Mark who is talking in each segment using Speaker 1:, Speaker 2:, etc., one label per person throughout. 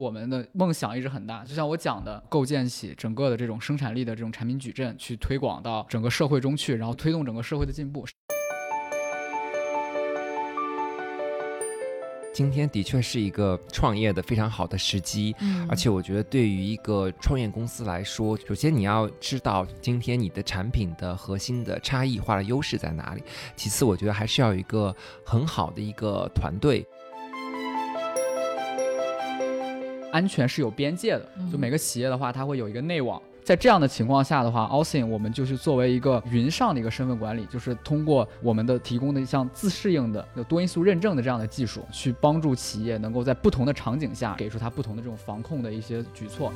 Speaker 1: 我们的梦想一直很大，就像我讲的，构建起整个的这种生产力的这种产品矩阵，去推广到整个社会中去，然后推动整个社会的进步。
Speaker 2: 今天的确是一个创业的非常好的时机，
Speaker 3: 嗯
Speaker 2: 而且我觉得对于一个创业公司来说，首先你要知道今天你的产品的核心的差异化的优势在哪里，其次我觉得还是要有一个很好的一个团队。
Speaker 1: 安全是有边界的，就
Speaker 3: 嗯
Speaker 1: 每个企业的话，它会有一个内网。在这样的情况下的话 a u s i n 我们就是作为一个云上的一个身份管理，就是通过我们的提供的一项自适应的有多因素认证的这样的技术，去帮助企业能够在不同的场景下给出它不同的这种防控的一些举措。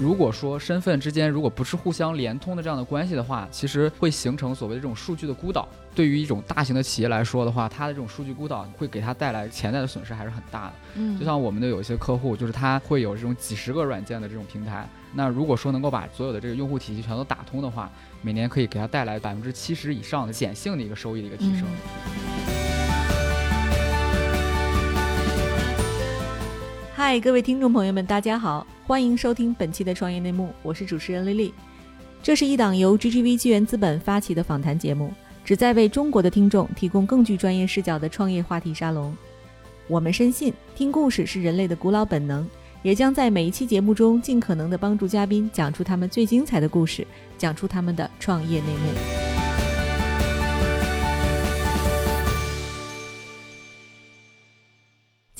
Speaker 1: 如果说身份之间如果不是互相连通的这样的关系的话，其实会形成所谓的这种数据的孤岛。对于一种大型的企业来说的话，它的这种数据孤岛会给它带来潜在的损失还是很大的。
Speaker 3: 嗯
Speaker 1: 就像我们的有一些客户，就是他会有这种几十个软件的这种平台，那如果说能够把所有的这个用户体系全都打通的话，每年可以给他带来百分之七十以上的显性的一个收益的一个提升。
Speaker 3: 嗨，各位听众朋友们，大家好，欢迎收听本期的创业内幕，我是主持人丽丽。这是一档由 GGV 纪元资本发起的访谈节目，旨在为中国的听众提供更具专业视角的创业话题沙龙。我们深信，听故事是人类的古老本能，也将在每一期节目中尽可能的帮助嘉宾讲出他们最精彩的故事，讲出他们的创业内幕。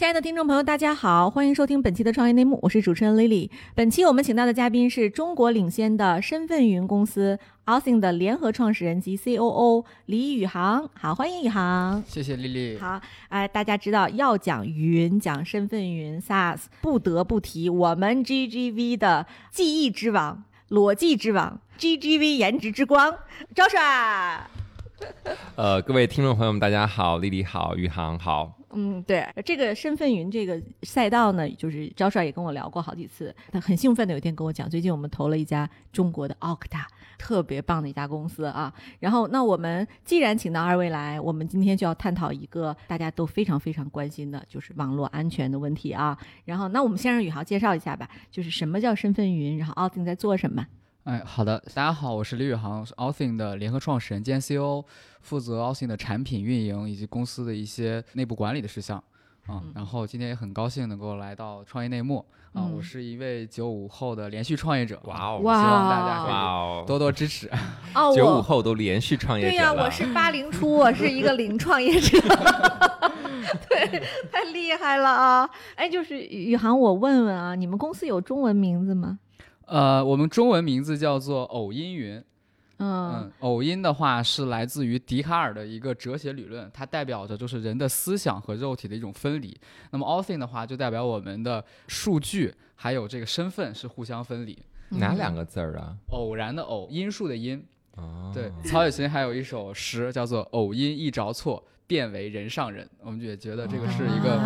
Speaker 3: 亲爱的听众朋友，大家好，欢迎收听本期的创业内幕，我是主持人 Lily。本期我们请到的嘉宾是中国领先的身份云公司 Authing 的联合创始人及 COO 李宇航。好，欢迎宇航。
Speaker 1: 谢谢 Lily。
Speaker 3: 好，哎、大家知道要讲云，讲身份云 SaaS，不得不提我们 GGV 的记忆之王、裸记之王、GGV 颜值之光赵帅。
Speaker 2: 呃，各位听众朋友们，大家好，丽丽好，宇航好。
Speaker 3: 嗯，对，这个身份云这个赛道呢，就是赵帅也跟我聊过好几次，他很兴奋的有一天跟我讲，最近我们投了一家中国的 Okta，特别棒的一家公司啊。然后，那我们既然请到二位来，我们今天就要探讨一个大家都非常非常关心的，就是网络安全的问题啊。然后，那我们先让宇豪介绍一下吧，就是什么叫身份云，然后 Austin 在做什么？
Speaker 1: 哎，好的，大家好，我是李宇航，是 Authing 的联合创始人兼 CEO，负责 Authing 的产品运营以及公司的一些内部管理的事项。啊、然后今天也很高兴能够来到创业内幕啊、
Speaker 3: 嗯
Speaker 1: 我是一位九五后的连续创业者，
Speaker 2: 哇哦
Speaker 1: 希望大家
Speaker 3: 哇
Speaker 1: 可以
Speaker 2: 哦
Speaker 1: 多多支持。
Speaker 3: 哦，
Speaker 2: 九五后都连续创业
Speaker 3: 对呀。我是八零初，我是一个零创业者，对，太厉害了啊！哎，就是宇航，我问问啊，你们公司有中文名字吗？
Speaker 1: 呃，我们中文名字叫做偶因云。
Speaker 3: 嗯
Speaker 1: 嗯，偶因的话是来自于笛卡尔的一个哲学理论，它代表着就是人的思想和肉体的一种分离。那么 all thing 的话，就代表我们的数据还有这个身份是互相分离。
Speaker 2: 哪两个字儿啊？
Speaker 1: 偶然的偶，因数的因。
Speaker 2: 哦，
Speaker 1: 对，曹雪芹还有一首诗叫做“偶因一着错，变为人上人”。我们也觉得这个是一个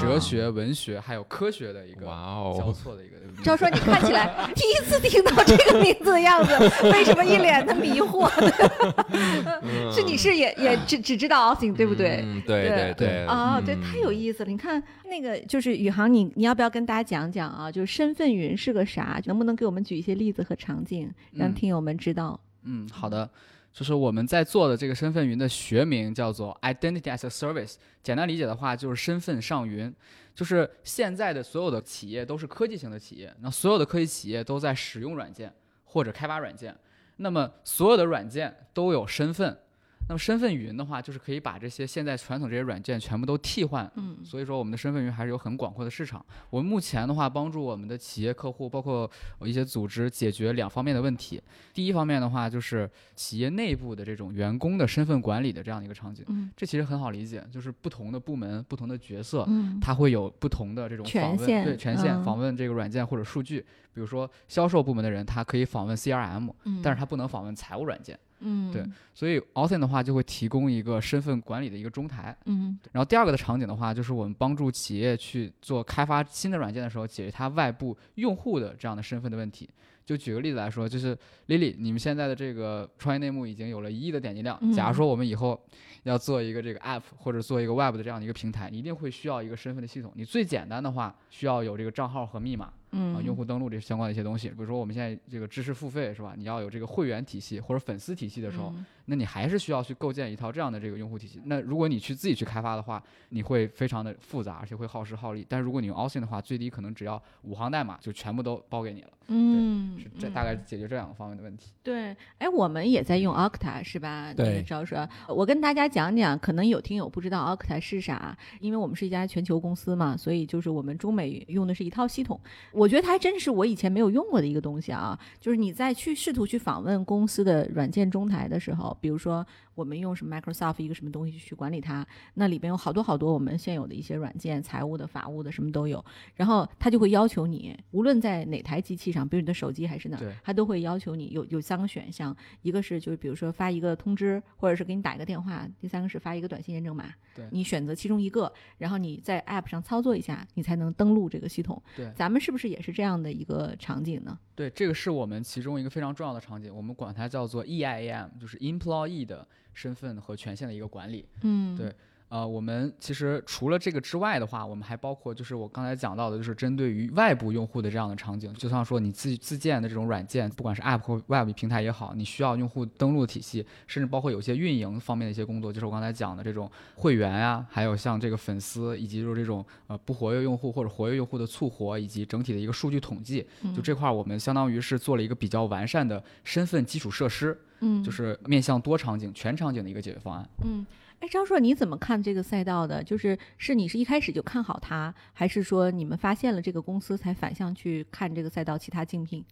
Speaker 1: 哲学、文学还有科学的一个交
Speaker 2: 哦，
Speaker 1: 错的一个。
Speaker 3: 赵说，你看起来 第一次听到这个名字的样子，为什么一脸的迷惑？是你是也也只只知道 Austin 对不对？
Speaker 2: 嗯，对
Speaker 3: 对
Speaker 2: 对对。
Speaker 3: 啊，对，
Speaker 2: 嗯
Speaker 3: 太有意思了！你看那个，就是宇航，你你要不要跟大家讲讲啊？就是身份云是个啥？能不能给我们举一些例子和场景，让
Speaker 1: 嗯
Speaker 3: 听友们知道？
Speaker 1: 嗯，好的。就是我们在做的这个身份云的学名叫做 Identity as a Service，简单理解的话就是身份上云。就是现在的所有的企业都是科技型的企业，那所有的科技企业都在使用软件或者开发软件，那么所有的软件都有身份。那么身份云的话，就是可以把这些现在传统这些软件全部都替换
Speaker 3: 嗯
Speaker 1: 所以说，我们的身份云还是有很广阔的市场。我们目前的话，帮助我们的企业客户，包括一些组织，解决两方面的问题。第一方面的话，就是企业内部的这种员工的身份管理的这样一个场景。
Speaker 3: 嗯
Speaker 1: 这其实很好理解，就是不同的部门、不同的角色，
Speaker 3: 嗯
Speaker 1: 它会有不同的这种访问，
Speaker 3: 权限
Speaker 1: 对权限、
Speaker 3: 嗯
Speaker 1: 访问这个软件或者数据。比如说销售部门的人，他可以访问 CRM，、
Speaker 3: 嗯
Speaker 1: 但是他不能访问财务软件。
Speaker 3: 嗯
Speaker 1: 对所以 Authn 的话就会提供一个身份管理的一个中台。
Speaker 3: 嗯
Speaker 1: 然后第二个的场景的话，就是我们帮助企业去做开发新的软件的时候，解决它外部用户的这样的身份的问题。就举个例子来说，就是 Lily，你们现在的这个创业内幕已经有了一亿的点击量。
Speaker 3: 嗯
Speaker 1: 假如说我们以后要做一个这个 App 或者做一个 Web 的这样的一个平台，你一定会需要一个身份的系统。你最简单的话，需要有这个账号和密码。啊，
Speaker 3: 嗯，
Speaker 1: 用户登录这相关的一些东西，比如说我们现在这个知识付费是吧？你要有这个会员体系或者粉丝体系的时候，
Speaker 3: 嗯
Speaker 1: 那你还是需要去构建一套这样的这个用户体系。那如果你去自己去开发的话，你会非常的复杂，而且会耗时耗力。但如果你用 Authn 的话，最低可能只要五行代码就全部都包给你了。
Speaker 3: 嗯，
Speaker 1: 是这
Speaker 3: 嗯
Speaker 1: 大概解决这两个方面的问题。
Speaker 3: 对，哎，我们也在用 Octa 是吧？那个
Speaker 2: 对
Speaker 3: 赵说，我跟大家讲讲，可能有听友不知道 Octa 是啥，因为我们是一家全球公司嘛，所以就是我们中美用的是一套系统。我觉得它还真是我以前没有用过的一个东西啊，就是你在去试图去访问公司的软件中台的时候，比如说我们用什么 Microsoft 一个什么东西去管理它，那里边有好多好多我们现有的一些软件，财务的、法务的，什么都有。然后它就会要求你，无论在哪台机器上，比如你的手机还是哪它都会要求你有有三个选项，一个是就是比如说发一个通知，或者是给你打一个电话，第三个是发一个短信验证码。
Speaker 1: 对
Speaker 3: 你选择其中一个，然后你在 App 上操作一下，你才能登录这个系统。
Speaker 1: 对
Speaker 3: 咱们是不是也是这样的一个场景呢？
Speaker 1: 对，这个是我们其中一个非常重要的场景，我们管它叫做 EIAM，就是 Employee 的身份和权限的一个管理。
Speaker 3: 嗯，
Speaker 1: 对呃，我们其实除了这个之外的话，我们还包括就是我刚才讲到的，就是针对于外部用户的这样的场景，就像说你自自建的这种软件，不管是 App 或 Web 平台也好，你需要用户登录体系，甚至包括有些运营方面的一些工作，就是我刚才讲的这种会员啊、还有像这个粉丝，以及就是这种呃不活跃用户或者活跃用户的促活，以及整体的一个数据统计，就这块儿我们相当于是做了一个比较完善的身份基础设施，
Speaker 3: 嗯，
Speaker 1: 就是面向多场景、全场景的一个解决方案。
Speaker 3: 嗯，哎，张硕，你怎么看这个赛道的？就是是你是一开始就看好它，还是说你们发现了这个公司才反向去看这个赛道其他竞品？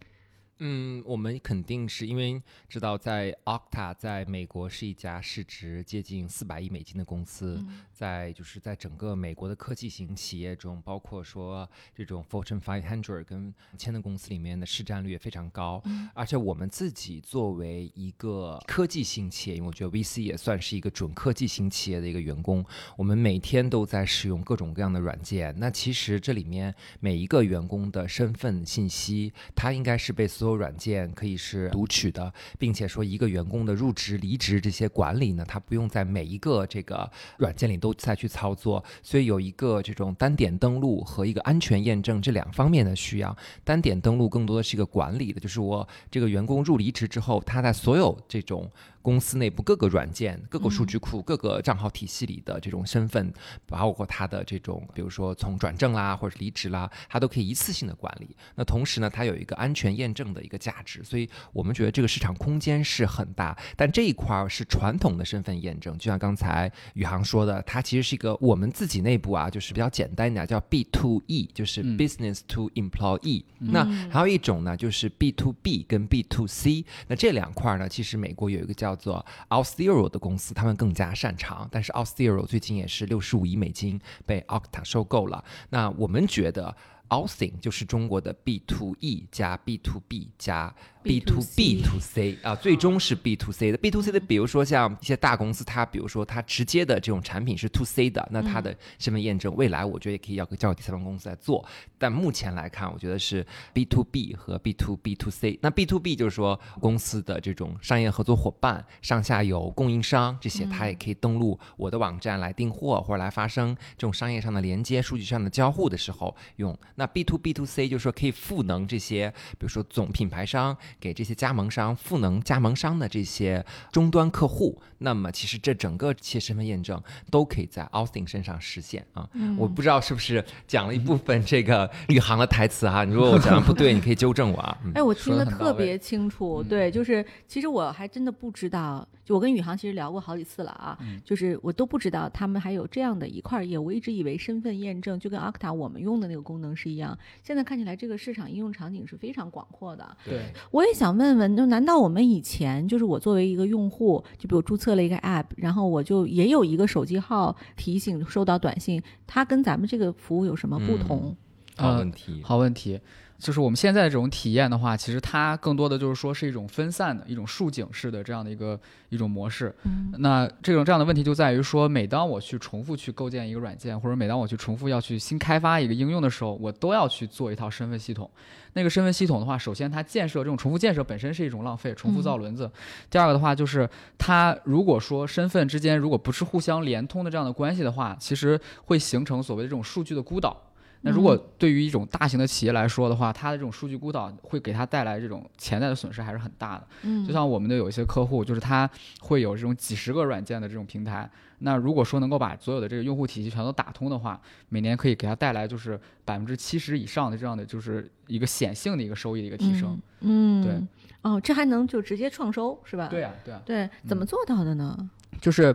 Speaker 2: 嗯，我们肯定是因为知道，在 Octa 在美国是一家市值接近四百亿美金的公司，
Speaker 3: 嗯
Speaker 2: 在就是在整个美国的科技型企业中，包括说这种 Fortune 500跟千的公司里面的市占率也非常高。
Speaker 3: 嗯
Speaker 2: 而且我们自己作为一个科技型企业，因为我觉得 VC 也算是一个准科技型企业的一个员工，我们每天都在使用各种各样的软件。那其实这里面每一个员工的身份信息，它应该是被所所有软件可以是读取的，并且说一个员工的入职、离职这些管理呢，他不用在每一个这个软件里都再去操作，所以有一个这种单点登录和一个安全验证这两方面的需要。单点登录更多的是一个管理的，就是我这个员工入离职之后，他在所有这种公司内部各个软件、各个数据库、各个账号体系里的这种身份，包括他的这种，比如说从转正啦或者是离职啦，他都可以一次性的管理。那同时呢，它有一个安全验证的一个价值，所以我们觉得这个市场空间是很大。但这一块儿是传统的身份验证，就像刚才宇航说的，它其实是一个我们自己内部啊，就是比较简单一点，叫 B to E，就是
Speaker 1: 嗯
Speaker 2: business to employee。那还有一种呢，就是 B to B 跟 B to C。那这两块儿呢，其实美国有一个叫叫做 Auth0 的公司，他们更加擅长。但是 Auth0 最近也是六十五亿美金被 Okta 收购了。那我们觉得。Authing 就是中国的 B to E 加 B to B 加 B to B to C 啊，最终是 B to C 的。B to C 的，比如说像一些大公司，它比如说它直接的这种产品是 to C 的，那它的身份验证，未来我觉得也可以要交给第三方公司来做。但目前来看，我觉得是 B to B 和 B to B to C。那 B to B 就是说公司的这种商业合作伙伴、上下游供应商这些，它也可以登录我的网站来订货或者来发生这种商业上的连接、数据上的交互的时候用。那 B to B to C 就是说可以赋能这些，比如说总品牌商给这些加盟商赋能加盟商的这些终端客户。那么其实这整个企业身份验证都可以在 Austin 身上实现啊。我不知道是不是讲了一部分这个 宇航的台词哈、如果我讲的不对，你可以纠正我啊。嗯
Speaker 3: 哎，我听得特别清楚。
Speaker 1: 嗯
Speaker 3: 对，就是其实我还真的不知道，就我跟宇航其实聊过好几次了啊，
Speaker 1: 嗯
Speaker 3: 就是我都不知道他们还有这样的一块业务，我一直以为身份验证就跟 Okta 我们用的那个功能是一样。现在看起来这个市场应用场景是非常广阔的。
Speaker 1: 对，
Speaker 3: 我也想问问，就难道我们以前就是我作为一个用户，就比如注册了一个 app，然后我就也有一个手机号提醒收到短信，它跟咱们这个服务有什么不同？
Speaker 2: 好问题。
Speaker 1: 好问题。就是我们现在的这种体验的话，其实它更多的就是说是一种分散的一种竖井式的这样的一个一种模式。
Speaker 3: 嗯
Speaker 1: 那这种这样的问题就在于说，每当我去重复去构建一个软件，或者每当我去重复要去新开发一个应用的时候，我都要去做一套身份系统。那个身份系统的话，首先它建设这种重复建设本身是一种浪费，重复造轮子。第二个的话就是，它如果说身份之间如果不是互相连通的这样的关系的话，其实会形成所谓的这种数据的孤岛。那如果对于一种大型的企业来说的话，它的这种数据孤岛会给它带来这种潜在的损失还是很大的。
Speaker 3: 嗯
Speaker 1: 就像我们的有一些客户，就是他会有这种几十个软件的这种平台。那如果说能够把所有的这个用户体系全都打通的话，每年可以给他带来就是百分之七十以上的这样的就是一个显性的一个收益的一个提升。
Speaker 3: 嗯，
Speaker 1: 对
Speaker 3: 嗯，哦，这还能就直接创收是吧？
Speaker 1: 对呀、对呀、
Speaker 3: 对，怎么做到的呢？
Speaker 1: 就是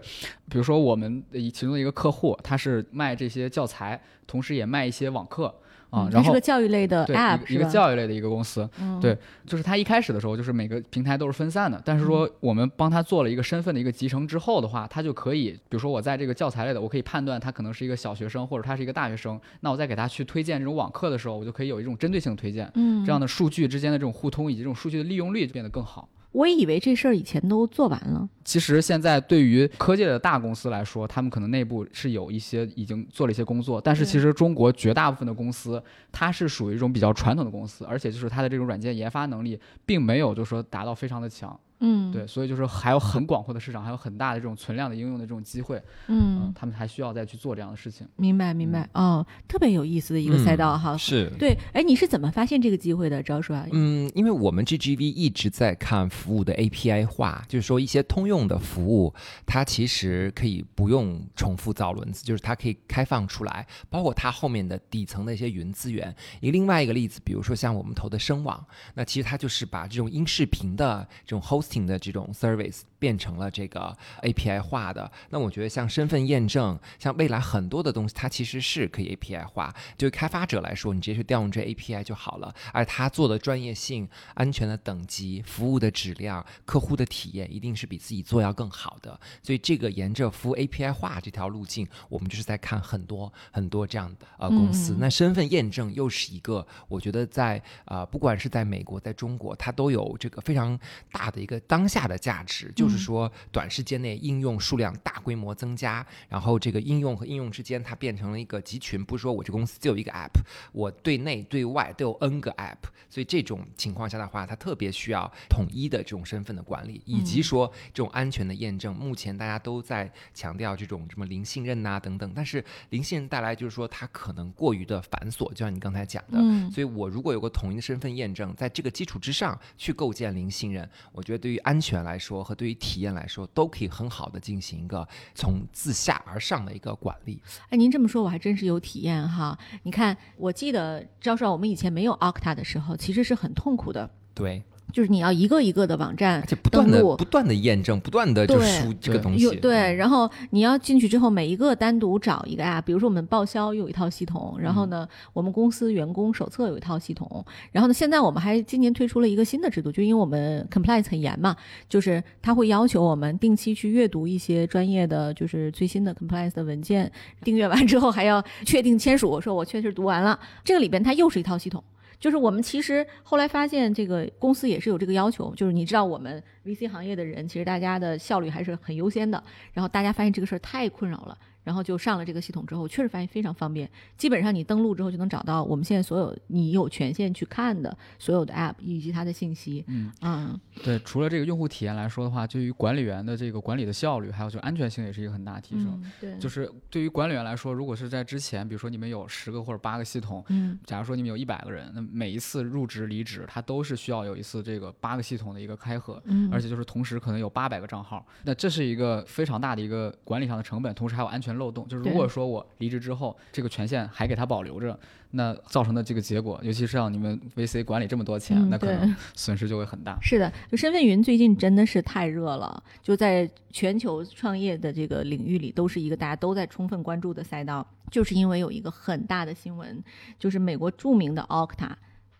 Speaker 1: 比如说我们的一其中的一个客户，他是卖这些教材，同时也卖一些网课啊，
Speaker 3: 嗯
Speaker 1: 然后
Speaker 3: 这是个教育类的
Speaker 1: 对
Speaker 3: app
Speaker 1: 一个一个？教育类的一个公司，
Speaker 3: 嗯
Speaker 1: 对就是他一开始的时候，就是每个平台都是分散的，但是说我们帮他做了一个身份的一个集成之后的话，他就可以，比如说我在这个教材类的，我可以判断他可能是一个小学生，或者他是一个大学生，那我在给他去推荐这种网课的时候，我就可以有一种针对性的推荐，
Speaker 3: 嗯，
Speaker 1: 这样的数据之间的这种互通以及这种数据的利用率就变得更好。
Speaker 3: 我也以为这事儿以前都做完了。
Speaker 1: 其实现在对于科技的大公司来说，他们可能内部是有一些已经做了一些工作，但是其实中国绝大部分的公司，它是属于一种比较传统的公司，而且就是它的这种软件研发能力，并没有就是说达到非常的强。
Speaker 3: 嗯，
Speaker 1: 对，所以就是还有很广阔的市场，还有很大的这种存量的应用的这种机会，
Speaker 3: 嗯，
Speaker 1: 他们还需要再去做这样的事情。
Speaker 3: 明白明白哦，特别有意思的一个赛道哈。
Speaker 2: 嗯是。
Speaker 3: 对，哎，你是怎么发现这个机会的，赵叔啊？
Speaker 2: 嗯，因为我们 GGV 一直在看服务的 API 化，就是说一些通用的服务，它其实可以不用重复造轮子，就是它可以开放出来，包括它后面的底层的一些云资源。一个另外一个例子，比如说像我们投的声网，那其实它就是把这种音视频的这种请的这种 service 变成了这个 API 化的。那我觉得像身份验证，像未来很多的东西，它其实是可以 API 化。对于开发者来说，你直接去调用这 API 就好了，而它做的专业性、安全的等级、服务的质量、客户的体验，一定是比自己做要更好的。所以这个沿着服务 API 化这条路径，我们就是在看很多很多这样的呃公司。
Speaker 3: 嗯
Speaker 2: 那身份验证又是一个，我觉得在呃不管是在美国，在中国，它都有这个非常大的一个当下的价值，就是说短时间内应用数量大规模增加，然后这个应用和应用之间它变成了一个集群，不是说我这公司就有一个 app，我对内对外都有 N 个 app，所以这种情况下的话，它特别需要统一的这种身份的管理，以及说这种安全的验证。目前大家都在强调这种什么零信任呐、等等，但是零信任带来就是说它可能过于的繁琐，就像你刚才讲的，
Speaker 3: 嗯。
Speaker 2: 所以我如果有个统一的身份验证，在这个基础之上去构建零信任，我觉得对于安全来说和对于体验来说，都可以很好的进行一个从自下而上的一个管理。
Speaker 3: 哎，您这么说，我还真是有体验哈。你看，我记得赵少，我们以前没有 Octa 的时候，其实是很痛苦的，
Speaker 2: 对，
Speaker 3: 就是你要一个一个的网站
Speaker 2: 而且不断的不断的验证，不断的就
Speaker 3: 对
Speaker 2: 输这个东西。
Speaker 3: 对，然后你要进去之后，每一个单独找一个 app，比如说我们报销有一套系统，然后呢，我们公司员工手册有一套系统，然后呢，现在我们还今年推出了一个新的制度，就因为我们 compliance 很严嘛，就是他会要求我们定期去阅读一些专业的，就是最新的 compliance 的文件，订阅完之后还要确定签署，说我确实读完了，这个里边它又是一套系统。就是我们其实后来发现，这个公司也是有这个要求，就是你知道我们 VC 行业的人，其实大家的效率还是很优先的。然后大家发现这个事儿太困扰了，然后就上了这个系统之后，确实发现非常方便。基本上你登录之后就能找到我们现在所有你有权限去看的所有的 App 以及它的信息。
Speaker 1: 嗯
Speaker 3: 嗯
Speaker 1: 对，除了这个用户体验来说的话，对于管理员的这个管理的效率，还有就安全性也是一个很大的提升。
Speaker 3: 嗯，对，
Speaker 1: 就是对于管理员来说，如果是在之前，比如说你们有十个或者八个系统，
Speaker 3: 嗯
Speaker 1: 假如说你们有一百个人，那每一次入职离职，它都是需要有一次这个八个系统的一个开合，
Speaker 3: 嗯，
Speaker 1: 而且就是同时可能有八百个账号，那这是一个非常大的一个管理上的成本，同时还有安全漏洞。就是如果说我离职之后，这个权限还给他保留着，那造成的这个结果，尤其是让你们 VC 管理这么多钱，
Speaker 3: 嗯
Speaker 1: 那可能 损失就会很大。
Speaker 3: 是的，就身份云最近真的是太热了，就在全球创业的这个领域里，都是一个大家都在充分关注的赛道。就是因为有一个很大的新闻，就是美国著名的 Okta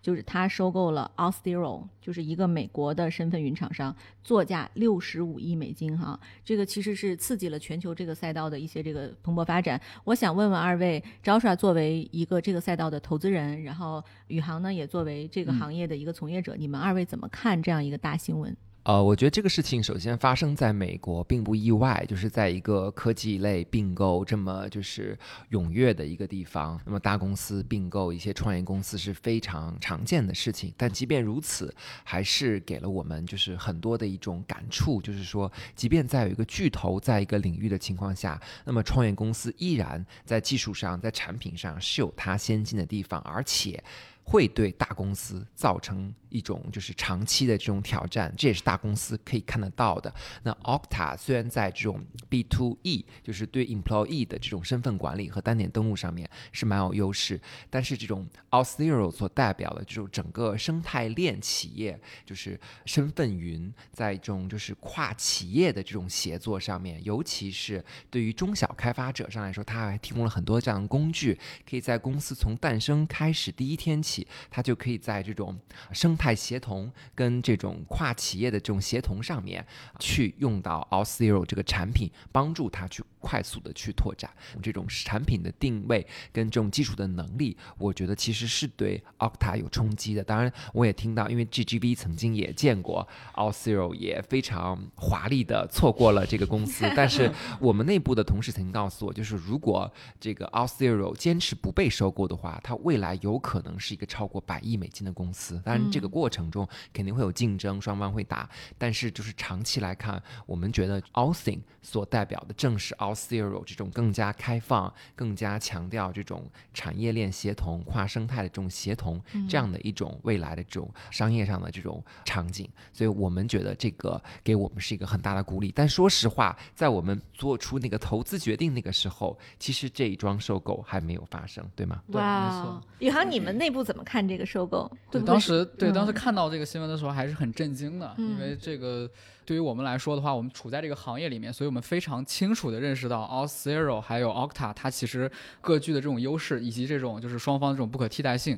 Speaker 3: 就是他收购了 Austero，就是一个美国的身份云厂商，作价六十五亿美金哈，这个其实是刺激了全球这个赛道的一些这个蓬勃发展。我想问问二位，Joshua 作为一个这个赛道的投资人，然后宇航呢也作为这个行业的一个从业者，你们二位怎么看这样一个大新闻？
Speaker 2: 呃，我觉得这个事情首先发生在美国并不意外，就是在一个科技类并购这么就是踊跃的一个地方，那么大公司并购一些创业公司是非常常见的事情。但即便如此，还是给了我们就是很多的一种感触，就是说，即便在有一个巨头在一个领域的情况下，那么创业公司依然在技术上、在产品上是有它先进的地方，而且会对大公司造成。一种就是长期的这种挑战，这也是大公司可以看得到的。那 Okta 虽然在这种 B to E，就是对 employee 的这种身份管理和单点登录上面是蛮有优势，但是这种 Auth0 所代表的这种整个生态链企业，就是身份云，在这种就是跨企业的这种协作上面，尤其是对于中小开发者上来说，它还提供了很多这样的工具，可以在公司从诞生开始第一天起，它就可以在这种生态协同跟这种跨企业的这种协同上面，去用到 All Zero 这个产品，帮助他去快速的去拓展这种产品的定位跟这种技术的能力，我觉得其实是对 Octa 有冲击的。当然，我也听到，因为 GGV 曾经也见过 All Zero，也非常华丽的错过了这个公司。但是 我们内部的同事曾经告诉我，就是如果这个 All Zero 坚持不被收购的话，它未来有可能是一个超过百亿美金的公司。当然，这个。过程中肯定会有竞争，双方会打，但是就是长期来看，我们觉得 All Thing 所代表的正是 Auth0 这种更加开放、更加强调这种产业链协同、跨生态的这种协同这样的一种未来的这种商业上的这种场景，所以我们觉得这个给我们是一个很大的鼓励。但说实话，在我们做出那个投资决定那个时候，其实这一桩收购还没有发生，对吗？
Speaker 1: 对，没错。
Speaker 3: 宇航，你们内部怎么看这个收购？
Speaker 1: 对，当时对。当时看到这个新闻的时候，还是很震惊的，因为这个。对于我们来说的话，我们处在这个行业里面，所以我们非常清楚的认识到 All Zero 还有 Octa 它其实各具的这种优势，以及这种就是双方这种不可替代性。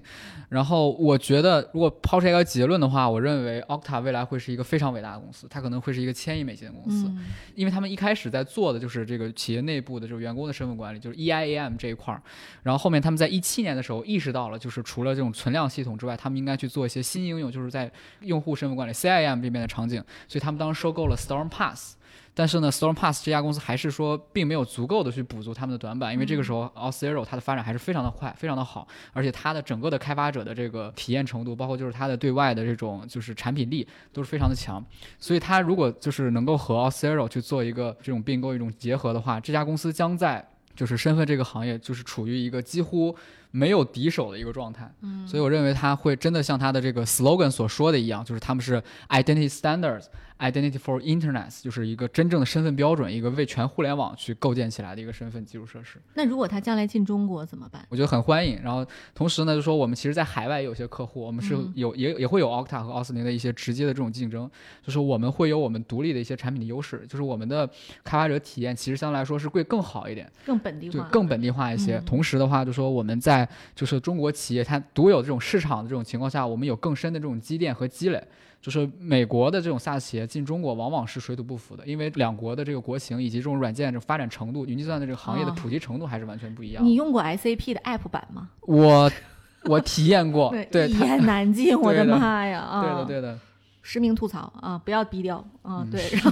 Speaker 1: 然后我觉得，如果抛出一个结论的话，我认为 Octa 未来会是一个非常伟大的公司，它可能会是一个千亿美金的公司，因为他们一开始在做的就是这个企业内部的这种员工的身份管理，就是 EIAM 这一块儿。然后后面他们在一七年的时候意识到了，就是除了这种存量系统之外，他们应该去做一些新应用，就是在用户身份管理 CIM 这边的场景。所以他们当时。收购了 StormPass，但是呢，StormPass 这家公司还是说并没有足够的去补足他们的短板，因为这个时候 Auth0 它的发展还是非常的快，非常的好，而且它的整个的开发者的这个体验程度，包括就是它的对外的这种就是产品力都是非常的强，所以它如果就是能够和 Auth0 去做一个这种并购一种结合的话，这家公司将在就是身份这个行业就是处于一个几乎。没有敌手的一个状态，嗯，所以我认为他会真的像他的这个 slogan 所说的一样，就是他们是 identity standards。Identity for Internet 就是一个真正的身份标准，一个为全互联网去构建起来的一个身份基础设施。
Speaker 3: 那如果他将来进中国怎么办？
Speaker 1: 我觉得很欢迎。然后同时呢，就说我们其实，在海外有些客户，我们是有也也会有 Octa 和奥斯林的一些直接的这种竞争，就是我们会有我们独立的一些产品的优势，就是我们的开发者体验其实相对来说是会更好一点，
Speaker 3: 更本地
Speaker 1: 化，更本地化一些。同时的话，就说我们在就是中国企业它独有这种市场的这种情况下，我们有更深的这种积淀和积累。就是美国的这种 SaaS 企业进中国，往往是水土不服的，因为两国的这个国情以及这种软件的发展程度、云计算的这个行业的普及程度还是完全不一样。
Speaker 3: 你用过 SAP 的 App 版吗？
Speaker 1: 我我体验过，对，
Speaker 3: 一言难尽，我的妈呀！
Speaker 1: 啊，对的，对的。
Speaker 3: 实名吐槽啊，不要低调啊，对，然 后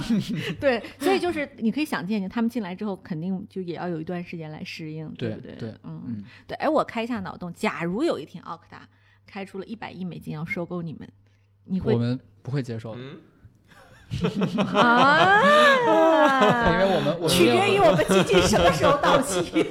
Speaker 3: 对，所以就是你可以想见，他们进来之后，肯定就也要有一段时间来适应，对不对？
Speaker 1: 对，
Speaker 3: 嗯，对。哎，我开一下脑洞，假如有一天奥克达开出了一百亿美金要收购你们。
Speaker 1: 我们不会接受的
Speaker 3: 啊，
Speaker 1: 因为我们
Speaker 3: 取决于我们基金什么时候到期。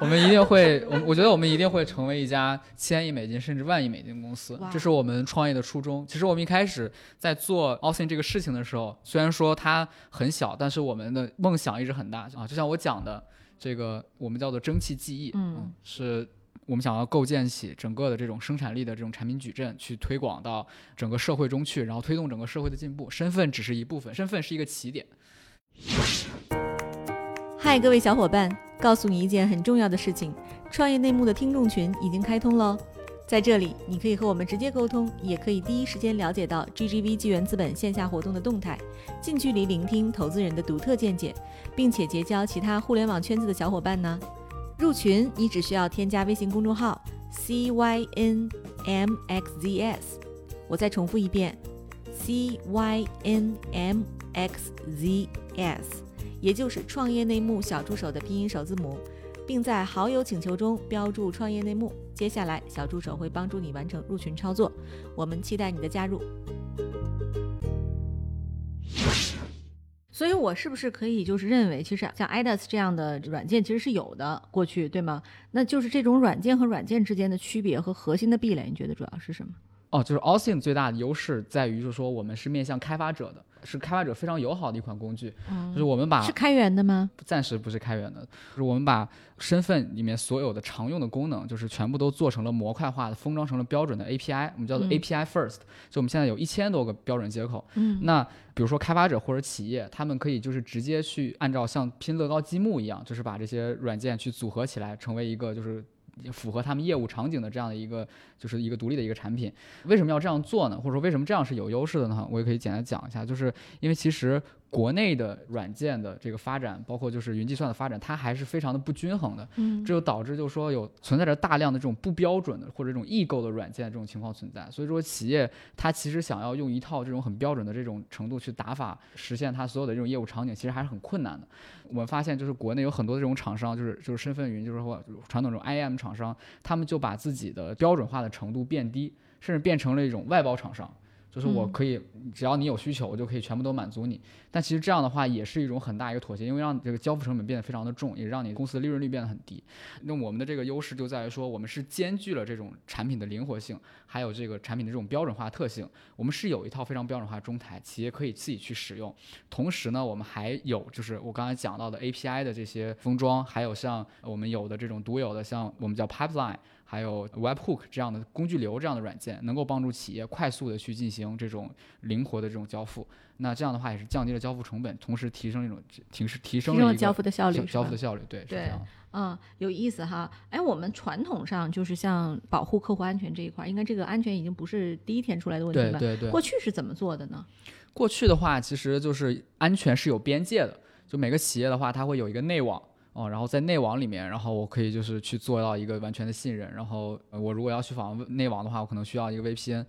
Speaker 1: 我们一定会，我我觉得我们一定会成为一家千亿美金甚至万亿美金公司，这是我们创业的初衷。其实我们一开始在做 Austin 这个事情的时候，虽然说它很小，但是我们的梦想一直很大啊。就像我讲的，这个我们叫做蒸汽记忆，嗯，是。我们想要构建起整个的这种生产力的这种产品矩阵，去推广到整个社会中去，然后推动整个社会的进步。身份只是一部分，身份是一个起点。
Speaker 3: 嗨，各位小伙伴，告诉你一件很重要的事情：创业内幕的听众群已经开通了。在这里，你可以和我们直接沟通，也可以第一时间了解到 GGV 纪元资本线下活动的动态，近距离聆听投资人的独特见解，并且结交其他互联网圈子的小伙伴呢。入群，你只需要添加微信公众号 CYNMXZS，我再重复一遍，CYNMXZS，也就是创业内幕小助手的拼音首字母。并在好友请求中标注“创业内幕”。接下来，小助手会帮助你完成入群操作。我们期待你的加入。所以，我是不是可以就是认为，其实像 IDAS 这样的软件其实是有的，过去对吗？那就是这种软件和软件之间的区别和核心的壁垒，你觉得主要是什么？
Speaker 1: 哦，就是 a u s i n 最大的优势在于，就是说我们是面向开发者的，是开发者非常友好的一款工具。就是我们把
Speaker 3: 是开源的吗？
Speaker 1: 暂时不是开源的，就是我们把身份里面所有的常用的功能，就是全部都做成了模块化的，封装成了标准的 API，我们叫做 API First。就我们现在有一千多个标准接口。
Speaker 3: 嗯。
Speaker 1: 那比如说开发者或者企业，他们可以就是直接去按照像拼乐高积木一样，就是把这些软件去组合起来，成为一个就是。符合他们业务场景的这样的一个，就是一个独立的一个产品。为什么要这样做呢？或者说为什么这样是有优势的呢？我也可以简单讲一下，就是因为其实。国内的软件的这个发展，包括就是云计算的发展，它还是非常的不均衡的。
Speaker 3: 嗯，
Speaker 1: 这就导致就是说有存在着大量的这种不标准的或者这种异构的软件这种情况存在。所以说企业它其实想要用一套这种很标准的这种程度去打法，实现它所有的这种业务场景，其实还是很困难的。我们发现就是国内有很多这种厂商，就是就是身份云，就是说传统这种 IAM 厂商，他们就把自己的标准化的程度变低，甚至变成了一种外包厂商。就是我可以，只要你有需求，我就可以全部都满足你。但其实这样的话也是一种很大一个妥协，因为让这个交付成本变得非常的重，也让你公司的利润率变得很低。那我们的这个优势就在于说，我们是兼具了这种产品的灵活性，还有这个产品的这种标准化特性。我们是有一套非常标准化的中台，企业可以自己去使用。同时呢，我们还有就是我刚才讲到的 API 的这些封装，还有像我们有的这种独有的，像我们叫 Pipeline。还有 Webhook 这样的工具流这样的软件，能够帮助企业快速的去进行这种灵活的这种交付。那这样的话也是降低了交付成本，同时提升一种提升提升
Speaker 3: 了交付的效率，
Speaker 1: 交付的效率，对，是这样。
Speaker 3: 嗯，有意思哈。哎，我们传统上就是像保护客户安全这一块，应该这个安全已经不是第一天出来的问题
Speaker 1: 了。对对对。
Speaker 3: 过去是怎么做的呢？
Speaker 1: 过去的话，其实就是安全是有边界的，就每个企业的话，它会有一个内网。哦，然后在内网里面，然后我可以就是去做到一个完全的信任。然后我如果要去访问内网的话，我可能需要一个 VPN。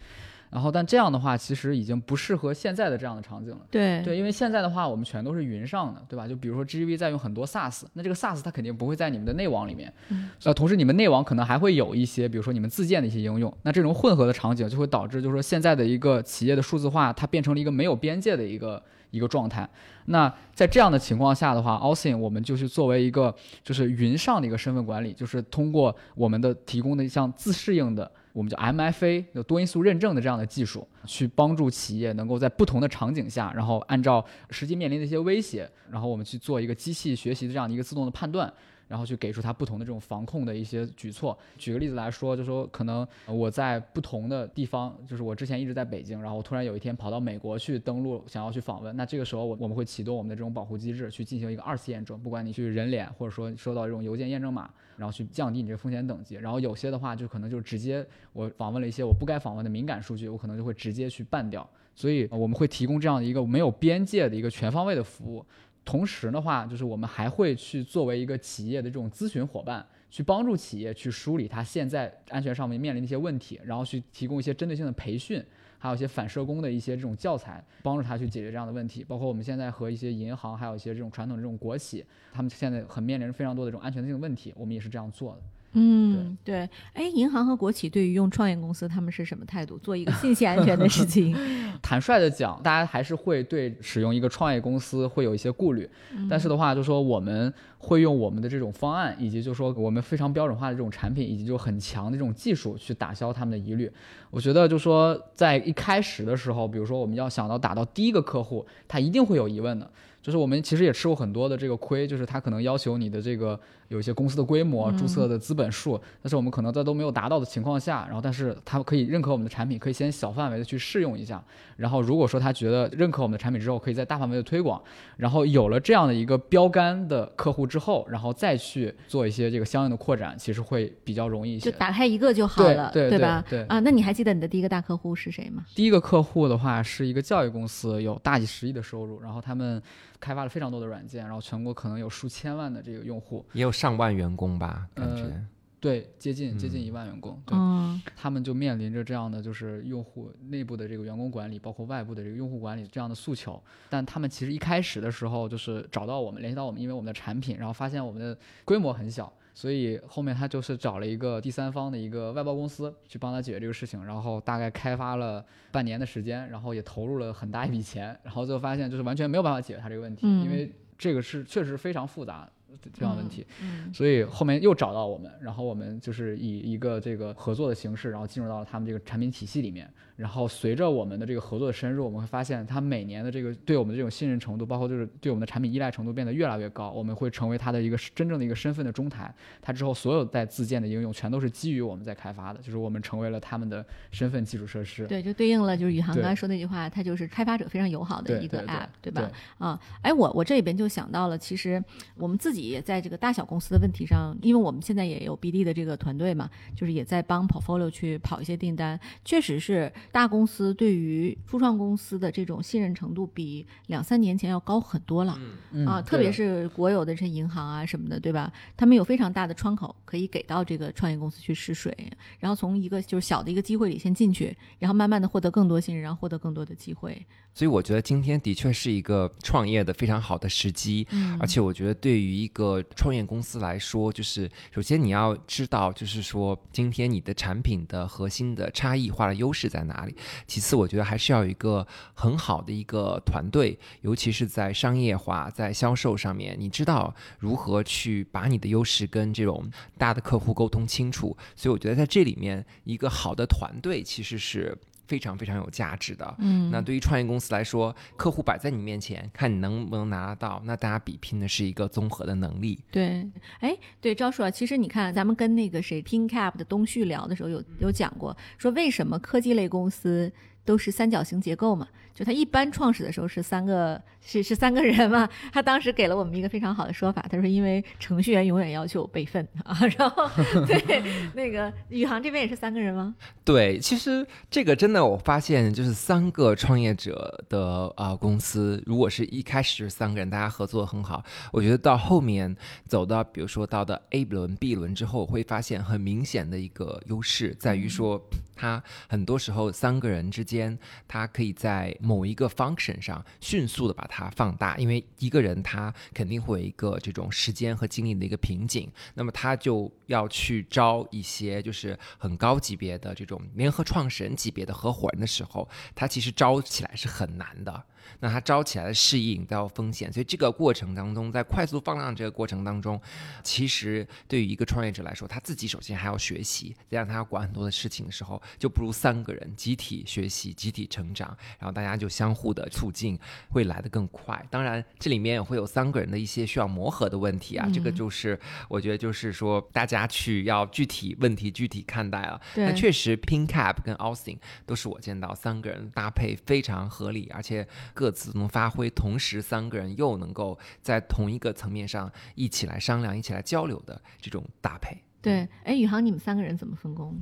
Speaker 1: 然后但这样的话，其实已经不适合现在的这样的场景了。
Speaker 3: 对
Speaker 1: 对，因为现在的话，我们全都是云上的，对吧？就比如说 GGV 在用很多 SaaS，那这个 SaaS 它肯定不会在你们的内网里面。
Speaker 3: 嗯。
Speaker 1: 呃，同时你们内网可能还会有一些，比如说你们自建的一些应用。那这种混合的场景就会导致，就是说现在的一个企业的数字化，它变成了一个没有边界的一个。一个状态，那在这样的情况下的话 a u s i n 我们就是作为一个就是云上的一个身份管理，就是通过我们的提供的一项自适应的，我们叫 MFA 有多因素认证的这样的技术，去帮助企业能够在不同的场景下，然后按照实际面临的一些威胁，然后我们去做一个机器学习的这样的一个自动的判断。然后去给出它不同的这种防控的一些举措。举个例子来说，就说可能我在不同的地方，就是我之前一直在北京，然后突然有一天跑到美国去登陆，想要去访问，那这个时候我我们会启动我们的这种保护机制，去进行一个二次验证。不管你去人脸，或者说收到这种邮件验证码，然后去降低你这个风险等级。然后有些的话，就可能就直接我访问了一些我不该访问的敏感数据，我可能就会直接去办掉。所以我们会提供这样的一个没有边界的一个全方位的服务。同时的话，就是我们还会去作为一个企业的这种咨询伙伴，去帮助企业去梳理它现在安全上面面临的一些问题，然后去提供一些针对性的培训，还有一些反社工的一些这种教材，帮助他去解决这样的问题。包括我们现在和一些银行，还有一些这种传统的这种国企，他们现在很面临着非常多的这种安全性的问题，我们也是这样做的。
Speaker 3: 嗯，对，哎，银行和国企对于用创业公司，他们是什么态度？做一个信息安全的事情，
Speaker 1: 坦率的讲，大家还是会对使用一个创业公司会有一些顾虑。但是的话，就说我们会用我们的这种方案，以及就说我们非常标准化的这种产品，以及就很强的这种技术去打消他们的疑虑。我觉得就说在一开始的时候，比如说我们要想到打到第一个客户，他一定会有疑问的。就是我们其实也吃过很多的这个亏，就是他可能要求你的这个有一些公司的规模、注册的资本数，但是我们可能在都没有达到的情况下，然后但是他可以认可我们的产品，可以先小范围的去试用一下，然后如果说他觉得认可我们的产品之后，可以在大范围的推广，然后有了这样的一个标杆的客户之后，然后再去做一些这个相应的扩展，其实会比较容易一些。
Speaker 3: 就打开一个就好了，
Speaker 1: 对对
Speaker 3: 吧？
Speaker 1: 对
Speaker 3: 啊，那你还记得你的第一个大客户是谁吗？
Speaker 1: 第一个客户的话是一个教育公司，有大几十亿的收入，然后他们开发了非常多的软件，然后全国可能有数千万的这个用户，
Speaker 2: 也有上万员工吧，感觉。
Speaker 1: 呃对，接近接近一万员工，对，
Speaker 3: 嗯
Speaker 1: 他们就面临着这样的就是用户内部的这个员工管理，包括外部的这个用户管理这样的诉求。但他们其实一开始的时候就是找到我们，联系到我们，因为我们的产品，然后发现我们的规模很小。所以后面他就是找了一个第三方的一个外包公司去帮他解决这个事情，然后大概开发了半年的时间，然后也投入了很大一笔钱，然后最后发现就是完全没有办法解决他这个问题，
Speaker 3: 嗯
Speaker 1: 因为这个是确实非常复杂这样的问题。
Speaker 3: 嗯
Speaker 1: 所以后面又找到我们，然后我们就是以一个这个合作的形式，然后进入到了他们这个产品体系里面。然后随着我们的这个合作的深入，我们会发现它每年的这个对我们的这种信任程度，包括就是对我们的产品依赖程度变得越来越高。我们会成为它的一个真正的一个身份的中台。它之后所有在自建的应用全都是基于我们在开发的，就是我们成为了他们的身份基础设施。
Speaker 3: 对，就对应了就是宇航刚才说那句话，它就是开发者非常友好的一个
Speaker 1: 对对对
Speaker 3: app，吧？
Speaker 1: 对
Speaker 3: 啊，哎，我我这里边就想到了，其实我们自己也在这个大小公司的问题上，因为我们现在也有 BD 的这个团队嘛，就是也在帮 portfolio 去跑一些订单，确实是大公司对于初创公司的这种信任程度比两三年前要高很多了。
Speaker 1: 嗯
Speaker 3: 啊，特别是国有的这些银行啊什么的，对吧？他们有非常大的窗口可以给到这个创业公司去试水，然后从一个就是小的一个机会里先进去，然后慢慢的获得更多信任，然后获得更多的机会。
Speaker 2: 所以我觉得今天的确是一个创业的非常好的时机，
Speaker 3: 嗯
Speaker 2: 而且我觉得对于一个创业公司来说，就是首先你要知道，就是说今天你的产品的核心的差异化的优势在哪里。其次，我觉得还是要有一个很好的一个团队，尤其是在商业化、在销售上面，你知道如何去把你的优势跟这种大的客户沟通清楚。所以我觉得在这里面，一个好的团队其实是非常非常有价值的。
Speaker 3: 嗯，
Speaker 2: 那对于创业公司来说，客户摆在你面前，看你能不能拿得到，那大家比拼的是一个综合的能力。
Speaker 3: 对，哎，对，赵叔啊，其实你看，咱们跟那个谁 ThinkCap 的东旭聊的时候有有讲过，说为什么科技类公司都是三角形结构嘛？就他一般创始的时候是三个是是三个人嘛？他当时给了我们一个非常好的说法，他说因为程序员永远要求有备份啊，然后 对那个宇航这边也是三个人吗？
Speaker 2: 对，其实这个真的，我发现就是三个创业者的啊、呃公司，如果是一开始就是三个人，大家合作很好，我觉得到后面走到比如说到的 A 轮、B 轮之后，会发现很明显的一个优势在于说，他很多时候三个人之间，他可以在某一个 function 上迅速的把它放大，因为一个人他肯定会有一个这种时间和精力的一个瓶颈，那么他就要去招一些就是很高级别的这种联合创始人级别的合伙人的时候，他其实招起来是很难的。那他招起来的适应都要风险，所以这个过程当中，在快速放量这个过程当中，其实对于一个创业者来说，他自己首先还要学习，再让他要管很多的事情的时候，就不如三个人集体学习、集体成长，然后大家就相互的促进，会来得更快。当然，这里面也会有三个人的一些需要磨合的问题啊，这个
Speaker 3: 嗯
Speaker 2: 就是我觉得就是说大家去要具体问题具体看待了。
Speaker 3: 对
Speaker 2: 那确实，PinCap 跟 Austin 都是我见到三个人搭配非常合理，而且各自能发挥，同时三个人又能够在同一个层面上一起来商量、一起来交流的这种搭配。
Speaker 3: 对，哎，宇航，你们三个人怎么分工？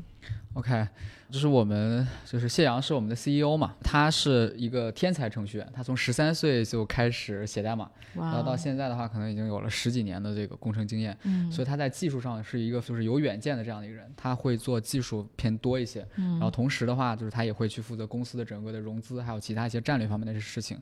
Speaker 1: OK，就是我们就是谢阳是我们的 CEO 嘛，他是一个天才程序员，他从十三岁就开始写代码，然后到现在的话，可能已经有了十几年的这个工程经验，
Speaker 3: 嗯，
Speaker 1: 所以他在技术上是一个就是有远见的这样的一个人，他会做技术偏多一些，
Speaker 3: 嗯。
Speaker 1: 然后同时的话，就是他也会去负责公司的整个的融资，还有其他一些战略方面的事情。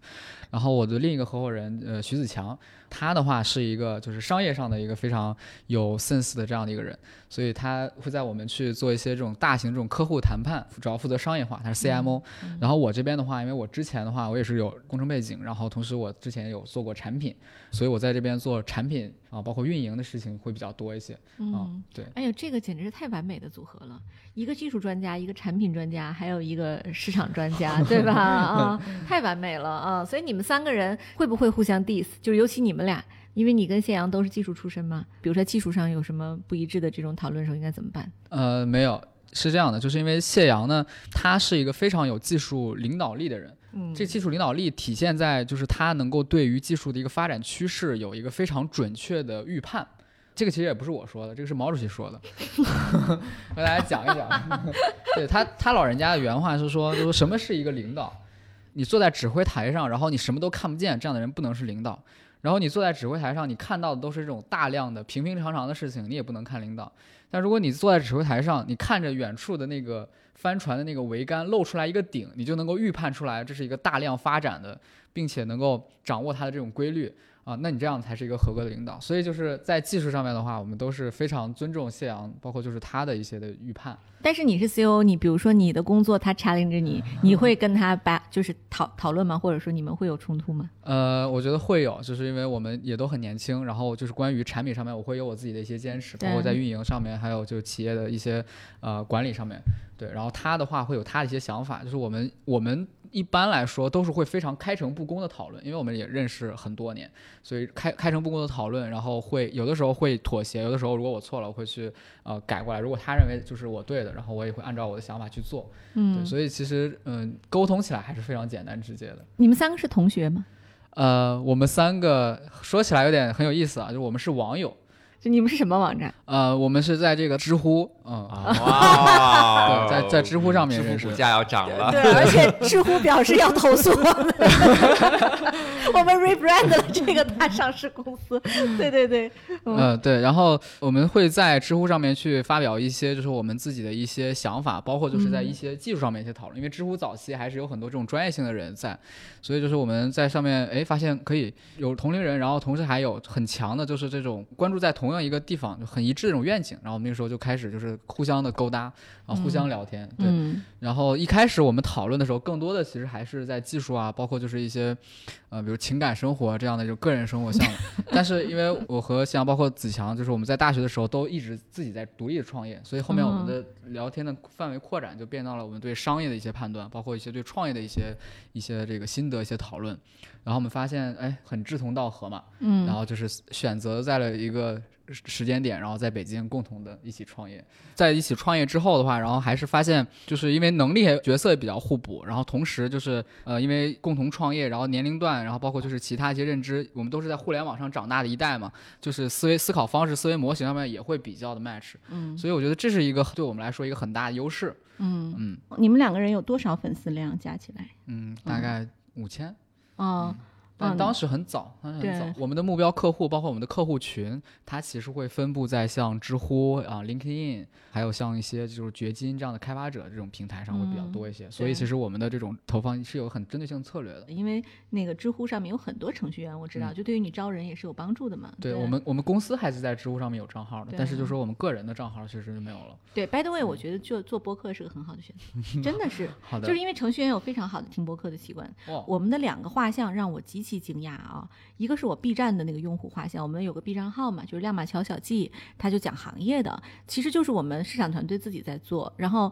Speaker 1: 然后我的另一个合伙人呃徐子强，他的话是一个就是商业上的一个非常有 sense 的这样的一个人，所以他会在我们去做一些这种种大型这种客户谈判，主要负责商业化，他是 CMO。
Speaker 3: 嗯
Speaker 1: 然后我这边的话，因为我之前的话，我也是有工程背景，然后同时我之前有做过产品，所以我在这边做产品啊，包括运营的事情会比较多一些啊
Speaker 3: 嗯。。
Speaker 1: 对，
Speaker 3: 哎呦，这个简直是太完美的组合了！一个技术专家，一个产品专家，还有一个市场专家，对吧？啊，太完美了啊！所以你们三个人会不会互相 diss？就是尤其你们俩，因为你跟谢阳都是技术出身嘛，比如说技术上有什么不一致的这种讨论的时候，应该怎么办？
Speaker 1: 呃，没有，是这样的，就是因为谢阳呢，他是一个非常有技术领导力的人。
Speaker 3: 嗯
Speaker 1: 这技术领导力体现在就是他能够对于技术的一个发展趋势有一个非常准确的预判。这个其实也不是我说的，这个是毛主席说的，和大家讲一讲。对他，他老人家的原话是说，就说什么是一个领导？你坐在指挥台上，然后你什么都看不见，这样的人不能是领导。然后你坐在指挥台上，你看到的都是这种大量的平平常常的事情，你也不能看领导。但如果你坐在指挥台上，你看着远处的那个帆船的那个桅杆露出来一个顶，你就能够预判出来这是一个大量发展的，并且能够掌握它的这种规律。啊，那你这样才是一个合格的领导。所以就是在技术上面的话，我们都是非常尊重谢阳，包括就是他的一些的预判。
Speaker 3: 但是你是 CEO，你比如说你的工作他 challenge 你，你会跟他把就是讨讨论吗？或者说你们会有冲突吗？
Speaker 1: 呃，我觉得会有，就是因为我们也都很年轻，然后就是关于产品上面，我会有我自己的一些坚持，包括在运营上面，还有就企业的一些呃管理上面，对。然后他的话会有他的一些想法，就是我们我们一般来说都是会非常开诚布公的讨论，因为我们也认识很多年，所以开开诚布公的讨论，然后会有的时候会妥协，有的时候如果我错了，我会去呃改过来，如果他认为就是我对的，然后我也会按照我的想法去做，对。
Speaker 3: 嗯，
Speaker 1: 所以其实嗯、沟通起来还是非常简单直接的。
Speaker 3: 你们三个是同学吗？
Speaker 1: 呃，我们三个说起来有点很有意思啊，就是我们是网友，
Speaker 3: 就你们是什么网站？
Speaker 1: 呃，我们是在这个知乎，嗯，在在知乎上面
Speaker 2: 股。价要涨了。
Speaker 3: 对，而且知乎表示要投诉我们，我们 rebrand 了这个大上市公司。对对对，嗯
Speaker 1: 呃，对，然后我们会在知乎上面去发表一些，就是我们自己的一些想法，包括就是在一些技术上面一些讨论。因为知乎早期还是有很多这种专业性的人在，所以就是我们在上面哎发现可以有同龄人，然后同时还有很强的就是这种关注在同样一个地方就很一致的这种愿景。然后我们那个时候就开始就是互相的勾搭，然后互相聊天，对。
Speaker 3: 嗯
Speaker 1: 然后一开始我们讨论的时候，更多的其实还是在技术啊，包括就是一些，呃，比如情感生活这样的就个人生活项目。但是因为我和像包括子强，就是我们在大学的时候都一直自己在独立的创业，所以后面我们的聊天的范围扩展就变到了我们对商业的一些判断，包括一些对创业的一些一些这个心得一些讨论。然后我们发现，哎，很志同道合嘛，
Speaker 3: 嗯，
Speaker 1: 然后就是选择在了一个时时间点，然后在北京共同的一起创业。在一起创业之后的话，然后还是发现，就是因为能力角色也比较互补，然后同时就是呃，因为共同创业，然后年龄段，然后包括就是其他一些认知，我们都是在互联网上长大的一代嘛，就是思维思考方式、思维模型上面也会比较的 match。
Speaker 3: 嗯
Speaker 1: 所以我觉得这是一个对我们来说一个很大的优势。
Speaker 3: 嗯，
Speaker 1: 嗯
Speaker 3: 你们两个人有多少粉丝量加起来？
Speaker 1: 嗯，大概五千。
Speaker 3: 哦，嗯
Speaker 1: 但当时很早，当时很早。我们的目标客户，包括我们的客户群，它其实会分布在像知乎啊、LinkedIn，还有像一些就是掘金这样的开发者这种平台上会比较多一些。所以其实我们的这种投放是有很针对性策略的。
Speaker 3: 因为那个知乎上面有很多程序员，我知道，就对于你招人也是有帮助的嘛。
Speaker 1: 嗯对我们，我们公司还是在知乎上面有账号的，但是就说我们个人的账号其实就没有了。
Speaker 3: 对，by the way，我觉得做做播客是个很好的选择，真的是，
Speaker 1: 好的，
Speaker 3: 就是因为程序员有非常好的听播客的习惯。
Speaker 1: 哇，
Speaker 3: 我们的两个画像让我极其惊讶啊！一个是我 B 站的那个用户画像，我们有个 B 账号嘛，就是亮马桥小记，他就讲行业的，其实就是我们市场团队自己在做。然后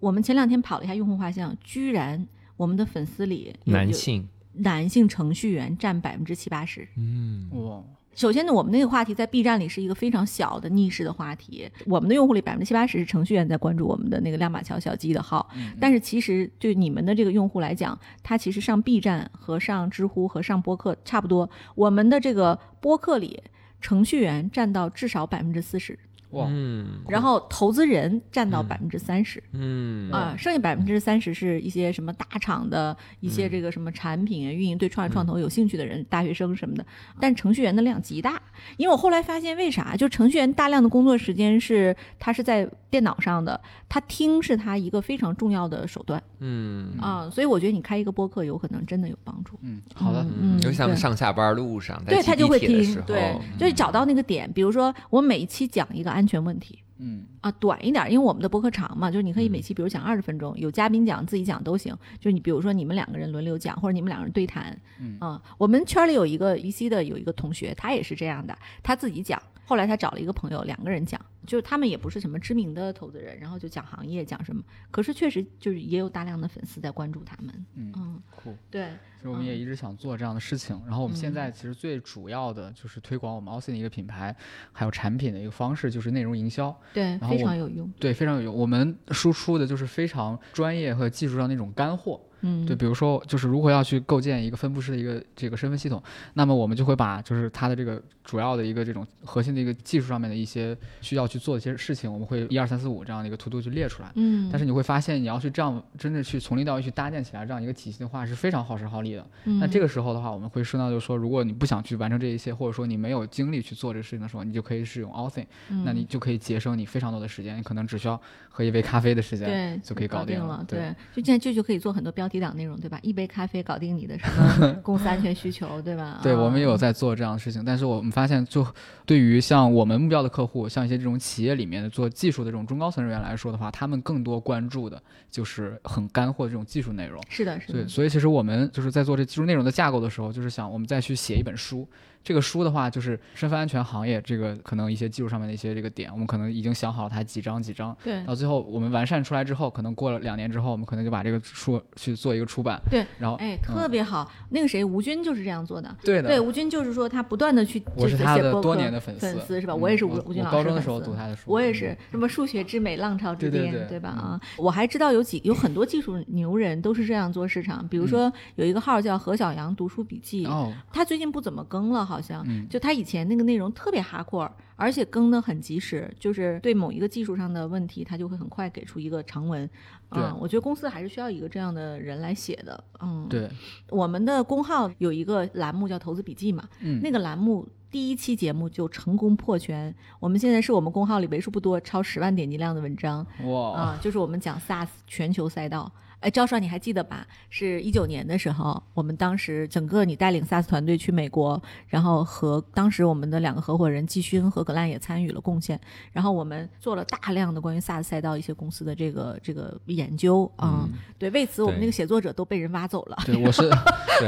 Speaker 3: 我们前两天跑了一下用户画像，居然我们的粉丝里
Speaker 2: 男性，
Speaker 3: 男性程序员占百分之七八十。
Speaker 2: 嗯，
Speaker 1: 哇，
Speaker 3: 首先呢，我们那个话题在 B 站里是一个非常小的逆势的话题，我们的用户里百分之七八十是程序员在关注我们的那个亮马桥小鸡的号，
Speaker 1: 嗯。
Speaker 3: 但是其实对你们的这个用户来讲，他其实上 B 站和上知乎和上播客差不多，我们的这个播客里程序员占到至少百分之四十，
Speaker 1: 哇，
Speaker 2: 嗯
Speaker 3: 然后投资人占到
Speaker 2: 嗯
Speaker 3: 百分之三十。
Speaker 2: 嗯
Speaker 3: 啊，剩下百分之三十是一些什么大厂的一些这个什么产品啊、运营对创业创投有兴趣的人，大学生什么的。但程序员的量极大，因为我后来发现，为啥？就程序员大量的工作时间是他是在电脑上的，他听是他一个非常重要的手段
Speaker 2: 嗯
Speaker 3: 啊，所以我觉得你开一个播客有可能真的有帮助。
Speaker 1: 嗯，好的，
Speaker 3: 嗯
Speaker 2: 尤其他们
Speaker 3: 对
Speaker 2: 上下班路上，在
Speaker 3: 对他就会听对，
Speaker 2: 嗯
Speaker 3: 就是找到那个点。比如说，我每一期讲一个安全问题，
Speaker 1: 嗯。
Speaker 3: 啊，短一点，因为我们的播客长嘛，就是你可以每
Speaker 2: 嗯
Speaker 3: 期比如讲二十分钟，有嘉宾讲，自己讲都行。就你比如说你们两个人轮流讲，或者你们两个人对谈，
Speaker 1: 嗯。
Speaker 3: 啊，我们圈里有一个一 C 的有一个同学，他也是这样的，他自己讲，后来他找了一个朋友，两个人讲，就是他们也不是什么知名的投资人，然后就讲行业讲什么，可是确实就是也有大量的粉丝在关注他们，
Speaker 1: 嗯，
Speaker 3: 嗯，
Speaker 1: 酷。
Speaker 3: 对，
Speaker 1: 其实我们也一直想做这样的事情，然后我们现
Speaker 3: 嗯
Speaker 1: 在其实最主要的就是推广我们 Austin 的一个品牌，还有产品的一个方式，就是内容营销。
Speaker 3: 对，非常有用，
Speaker 1: 对，非常有用。我们输出的就是非常专业和技术上那种干货。
Speaker 3: 嗯，
Speaker 1: 对，比如说就是如何要去构建一个分布式的一个这个身份系统，那么我们就会把就是它的这个主要的一个这种核心的一个技术上面的一些需要去做的一些事情，我们会一二三四五这样的一个图图去列出来。
Speaker 3: 嗯，
Speaker 1: 但是你会发现，你要去这样真正去从零到一去搭建起来这样一个体系的话，是非常耗时耗力的。那这
Speaker 3: 个
Speaker 1: 个时候的话，我们会说到，就是说，如果你不想去完成这一切，或者说你没有精力去做这个事情的时候，你就可以使用 Authing，、那你就可以节省你非常多的时间，你可能只需要喝一杯咖啡的时间
Speaker 3: 对
Speaker 1: 就可以
Speaker 3: 搞
Speaker 1: 定
Speaker 3: 了，
Speaker 1: 对
Speaker 3: 对，就现在这就可以做很多标题党内容，对吧？一杯咖啡搞定你的什么公司安全需求，对吧？
Speaker 1: 对，我们也有
Speaker 3: 啊
Speaker 1: 在做这样的事情，但是我们发现，就对于像我们目标的客户，像一些这种企业里面的做技术的这种中高层人员来说的话，他们更多关注的就是很干货的这种技术内容。
Speaker 3: 是的，是
Speaker 1: 对，
Speaker 3: 的，
Speaker 1: 所以其实我们就是在做这技术内容的架构的时候，就是想我们再去写一本书。这个书的话，就是身份安全行业这个可能一些技术上面的一些这个点，我们可能已经想好了它几章几章。
Speaker 3: 对
Speaker 1: 到最后我们完善出来之后，可能过了两年之后，我们可能就把这个书去做一个出版。
Speaker 3: 对，
Speaker 1: 然后
Speaker 3: 哎，特别好。那个谁，吴军就是这样做的。
Speaker 1: 对的，
Speaker 3: 对，吴军就是说他不断的去
Speaker 1: 我是他的多年的粉丝
Speaker 3: 粉
Speaker 1: 丝
Speaker 3: 是吧？
Speaker 1: 嗯
Speaker 3: 我也是吴
Speaker 1: 我
Speaker 3: 吴军老师
Speaker 1: 我高中的时候读他的书
Speaker 3: 我也是什么数学之美、浪潮之巅，
Speaker 1: 对
Speaker 3: 吧？
Speaker 1: 嗯
Speaker 3: 啊，我还知道有几有很多技术牛人都是这样做市场，比如说有一个号叫何小阳读书笔记，
Speaker 1: 嗯哦，
Speaker 3: 他最近不怎么更了，好像。
Speaker 1: 嗯，
Speaker 3: 就他以前那个内容特别哈阔，而且更的很及时，就是对某一个技术上的问题，他就会很快给出一个长文。
Speaker 1: 对
Speaker 3: 嗯，我觉得公司还是需要一个这样的人来写的。嗯，，
Speaker 1: 对，
Speaker 3: 我们的公号有一个栏目叫投资笔记嘛，
Speaker 1: 嗯，
Speaker 3: 那个栏目第一期节目就成功破圈。我们现在是我们公号里为数不多超十万点击量的文章
Speaker 1: 哇，
Speaker 3: 啊、就是我们讲 SaaS 全球赛道。哎，赵帅，你还记得吧？是一九年的时候，我们当时整个你带领 SaaS 团队去美国，然后和当时我们的两个合伙人季勋和葛兰也参与了贡献，然后我们做了大量的关于 SaaS 赛道一些公司的这个这个研究啊、对，为此我们那个写作者都被人挖走了。
Speaker 1: 对，我是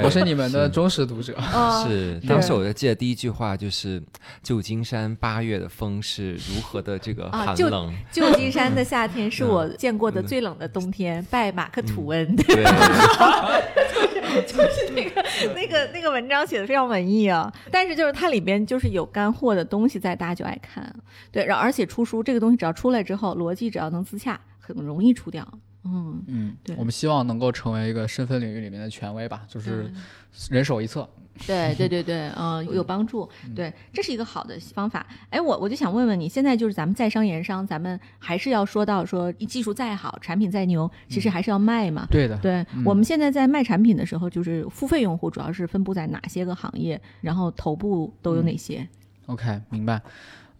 Speaker 1: 我是你们的忠实读者。
Speaker 3: 啊，
Speaker 2: 是，当时我就记得第一句话就是“旧金山八月的风是如何的这个
Speaker 3: 啊旧
Speaker 2: 寒冷”
Speaker 3: 旧金山的夏天是我见过的最冷的冬天，拜马克吐温。
Speaker 2: 对，
Speaker 3: 就是那个 那个那个文章写的非常文艺啊，但是就是它里边就是有干货的东西在，大家就爱看。对，然后而且出书这个东西只要出来之后，逻辑只要能自洽，很容易出掉。嗯，
Speaker 1: 嗯
Speaker 3: 对，
Speaker 1: 我们希望能够成为一个身份领域里面的权威吧，就是人手一册。
Speaker 3: 对对对对，嗯，有有帮助，对，这是一个好的方法。哎，我我就想问问你，现在就是咱们在商言商，咱们还是要说到说，技术再好，产品再牛，其实还是要卖嘛。
Speaker 1: 对的，
Speaker 3: 对，
Speaker 1: 嗯
Speaker 3: 我们现在在卖产品的时候，就是付费用户主要是分布在哪些个行业，然后头部都有哪些
Speaker 1: ？OK，明白。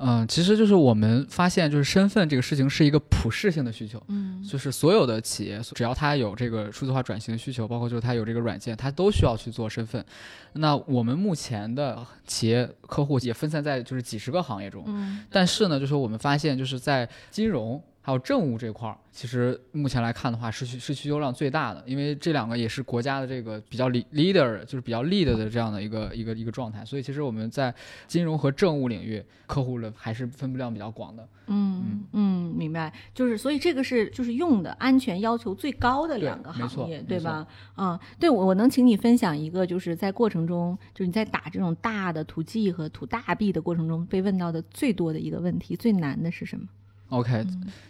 Speaker 1: 嗯，其实就是我们发现，就是身份这个事情是一个普适性的需求，
Speaker 3: 嗯。
Speaker 1: 就是所有的企业，只要它有这个数字化转型的需求，包括就是它有这个软件，它都需要去做身份。那我们目前的企业客户也分散在就是几十个行业中，
Speaker 3: 嗯。
Speaker 1: 但是呢，就是我们发现，就是在金融还有政务这块儿，其实目前来看的话，是需是需求量最大的，因为这两个也是国家的这个比较 lead- leader，就是比较 lead 的这样的一个一个一个状态，所以其实我们在金融和政务领域客户的还是分布量比较广的。
Speaker 3: 嗯嗯，明白。就是所以这个是就是用的安全要求最高的两个行业，对吧？嗯，对我我能请你分享一个，就是在过程中，就是你在打这种大的土 G 和土大 B 的过程中，被问到的最多的一个问题，最难的是什么？
Speaker 1: OK，、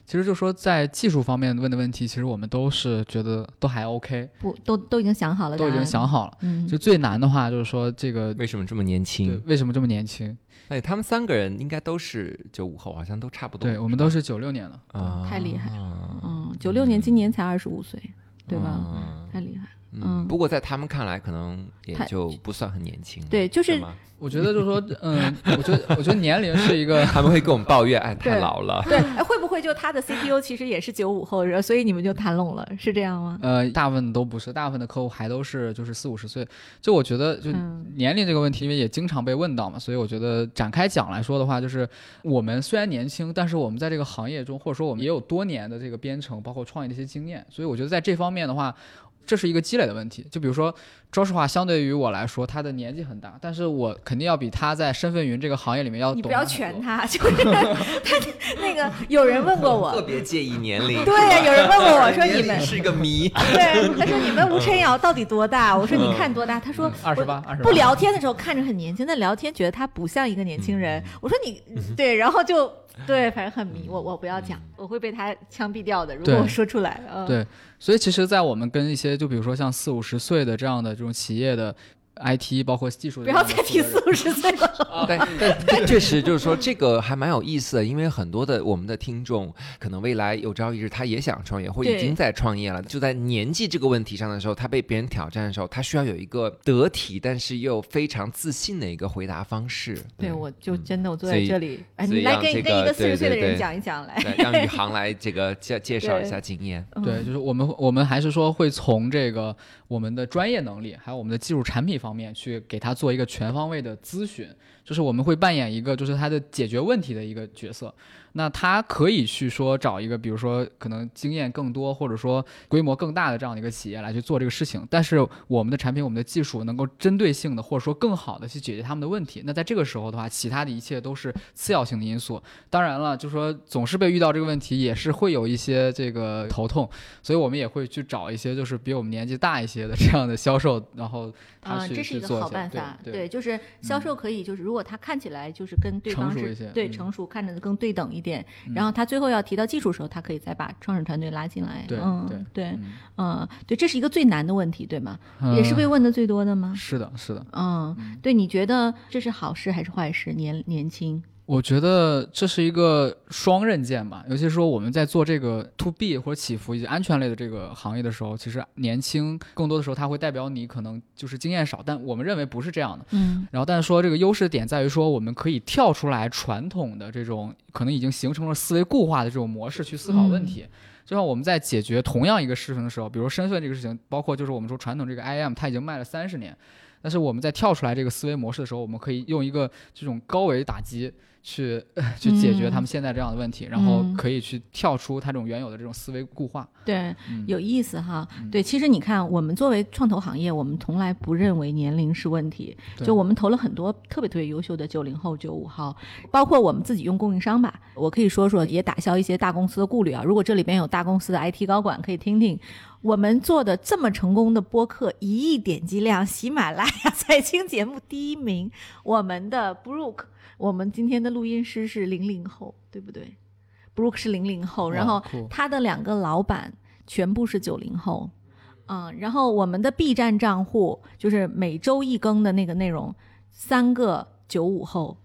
Speaker 1: 其实就说在技术方面问的问题，其实我们都是觉得都还 OK，
Speaker 3: 不，都都已经想好了，
Speaker 1: 都已经想，好了。
Speaker 3: 嗯，
Speaker 1: 就最难的话就是说这个
Speaker 2: 为什么这么年
Speaker 1: 对
Speaker 2: 轻？
Speaker 1: 为什么这么年轻？
Speaker 2: 哎，他们三个人应该都是九五后，好像都差不多。
Speaker 1: 对我们都是九六年的。
Speaker 2: 啊，
Speaker 3: 太厉害
Speaker 2: 了，
Speaker 3: 嗯，九六年今年才二十五岁，对吧？
Speaker 2: 嗯
Speaker 3: 太厉害了。嗯
Speaker 2: 不过在他们看来，可能也就不算很年轻。
Speaker 3: 对就是
Speaker 2: 吗
Speaker 1: 我觉得就是说，嗯，我觉得我觉得年龄是一个
Speaker 2: 他们会跟我们抱怨，哎，太老了。
Speaker 3: 对，哎，会不会就他的 CTO 其实也是九五后，所以你们就谈拢了，是这样吗？
Speaker 1: 呃，大部分都不是，大部分的客户还都是就是四五十岁。就我觉得，就
Speaker 3: 嗯
Speaker 1: 年龄这个问题，因为也经常被问到嘛，所以我觉得展开讲来说的话，就是我们虽然年轻，但是我们在这个行业中，或者说我们也有多年的这个编程，包括创业的一些经验，所以我觉得在这方面的话。这是一个积累的问题，就比如说，说实话，相对于我来说，他的年纪很大，但是我肯定要比他在身份云这个行业里面要懂
Speaker 3: 你不要全他，就是 他那个有人问过我特，
Speaker 2: 别介意年龄。
Speaker 3: 对呀、有人问过我说你们
Speaker 2: 是一个谜。
Speaker 3: 对，他说你们吴晨瑶到底多大？我说你看多大？他说
Speaker 1: 二十八，二十
Speaker 3: 不聊天的时候看着很年轻，但聊天觉得他不像一个年轻人。我说你对，然后就对，反正很迷。我我不要讲，我会被他枪毙掉的。如果我说出来，嗯，
Speaker 1: 对，所以其实，在我们跟一些就比如说像四五十岁的这样的这种企业的 IT 包括技术
Speaker 3: 不要再提四五十岁了。
Speaker 2: 但但但确实就是说，这个还蛮有意思的，因为很多的我们的听众，可能未来有朝一日他也想创业，或已经在创业了。就在年纪这个问题上的时候，他被别人挑战的时候，他需要有一个得体，但是又非常自信的一个回答方式。
Speaker 3: 对，我就
Speaker 2: 嗯
Speaker 3: 真的我坐在这里，哎，你来跟
Speaker 2: 让这个
Speaker 3: 跟一个四十岁的人讲一讲来。
Speaker 2: 对让宇航来这个介介绍一下经验。
Speaker 1: 对，
Speaker 3: 嗯
Speaker 1: 就是我们我们还是说会从这个我们的专业能力，还有我们的技术产品方面去给他做一个全方位的咨询，就是我们会扮演一个就是他的解决问题的一个角色。那他可以去说找一个，比如说可能经验更多，或者说规模更大的这样的一个企业来去做这个事情。但是我们的产品、我们的技术能够针对性的，或者说更好的去解决他们的问题。那在这个时候的话，其他的一切都是次要性的因素。当然了，就说总是被遇到这个问题，也是会有一些这个头痛，所以我们也会去找一些就是比我们年纪大一些的这样的销售，然后他
Speaker 3: 啊，
Speaker 1: 去、
Speaker 3: 这是一个好办法，
Speaker 1: 对
Speaker 3: 就是销售可以，就是如果他看起来就是跟对方是
Speaker 1: 成熟一些嗯
Speaker 3: 对成熟，看着更对等一点，
Speaker 1: 嗯
Speaker 3: 然后他最后要提到技术的时候，他可以再把创始团队拉进来，
Speaker 1: 对
Speaker 3: 嗯，
Speaker 1: 对
Speaker 3: 对，
Speaker 1: 嗯
Speaker 3: 嗯，对，这是一个最难的问题，对吗？也是被
Speaker 1: 嗯
Speaker 3: 问的最多的吗？
Speaker 1: 是的，是的。
Speaker 3: 嗯，对，你觉得这是好事还是坏事？年年轻，
Speaker 1: 我觉得这是一个双刃剑吧，尤其是说我们在做这个 to B 或者起伏以及安全类的这个行业的时候，其实年轻更多的时候它会代表你可能就是经验少，但我们认为不是这样的。
Speaker 3: 嗯
Speaker 1: 然后，但是说这个优势点在于说，我们可以跳出来传统的这种可能已经形成了思维固化的这种模式去思考问题。就像我们在解决同样一个事情的时候，比如身份这个事情，包括就是我们说传统这个 IAM，它已经卖了三十年，但是我们在跳出来这个思维模式的时候，我们可以用一个这种高维打击去 去解决他们现在这样的问题，然后
Speaker 3: 嗯
Speaker 1: 可以去跳出他这种原有的这种思维固化。
Speaker 3: 对，
Speaker 1: 嗯
Speaker 3: 有意思哈。
Speaker 1: 嗯
Speaker 3: 对，其实你看，我们作为创投行业，我们从来不认为年龄是问题。就我们投了很多特别特别优秀的九零后、九五后，包括我们自己用供应商吧。我可以说说，也打消一些大公司的顾虑啊。如果这里边有大公司的 IT 高管，可以听听我们做的这么成功的播客，一亿点击量，喜马拉雅财经节目第一名，我们的 Brook，我们今天的录音师是零零后，对不对？Brook 是零零后，然后他的两个老板全部是九零后，嗯，然后我们的 B 站账户就是每周一更的那个内容，三个九五后，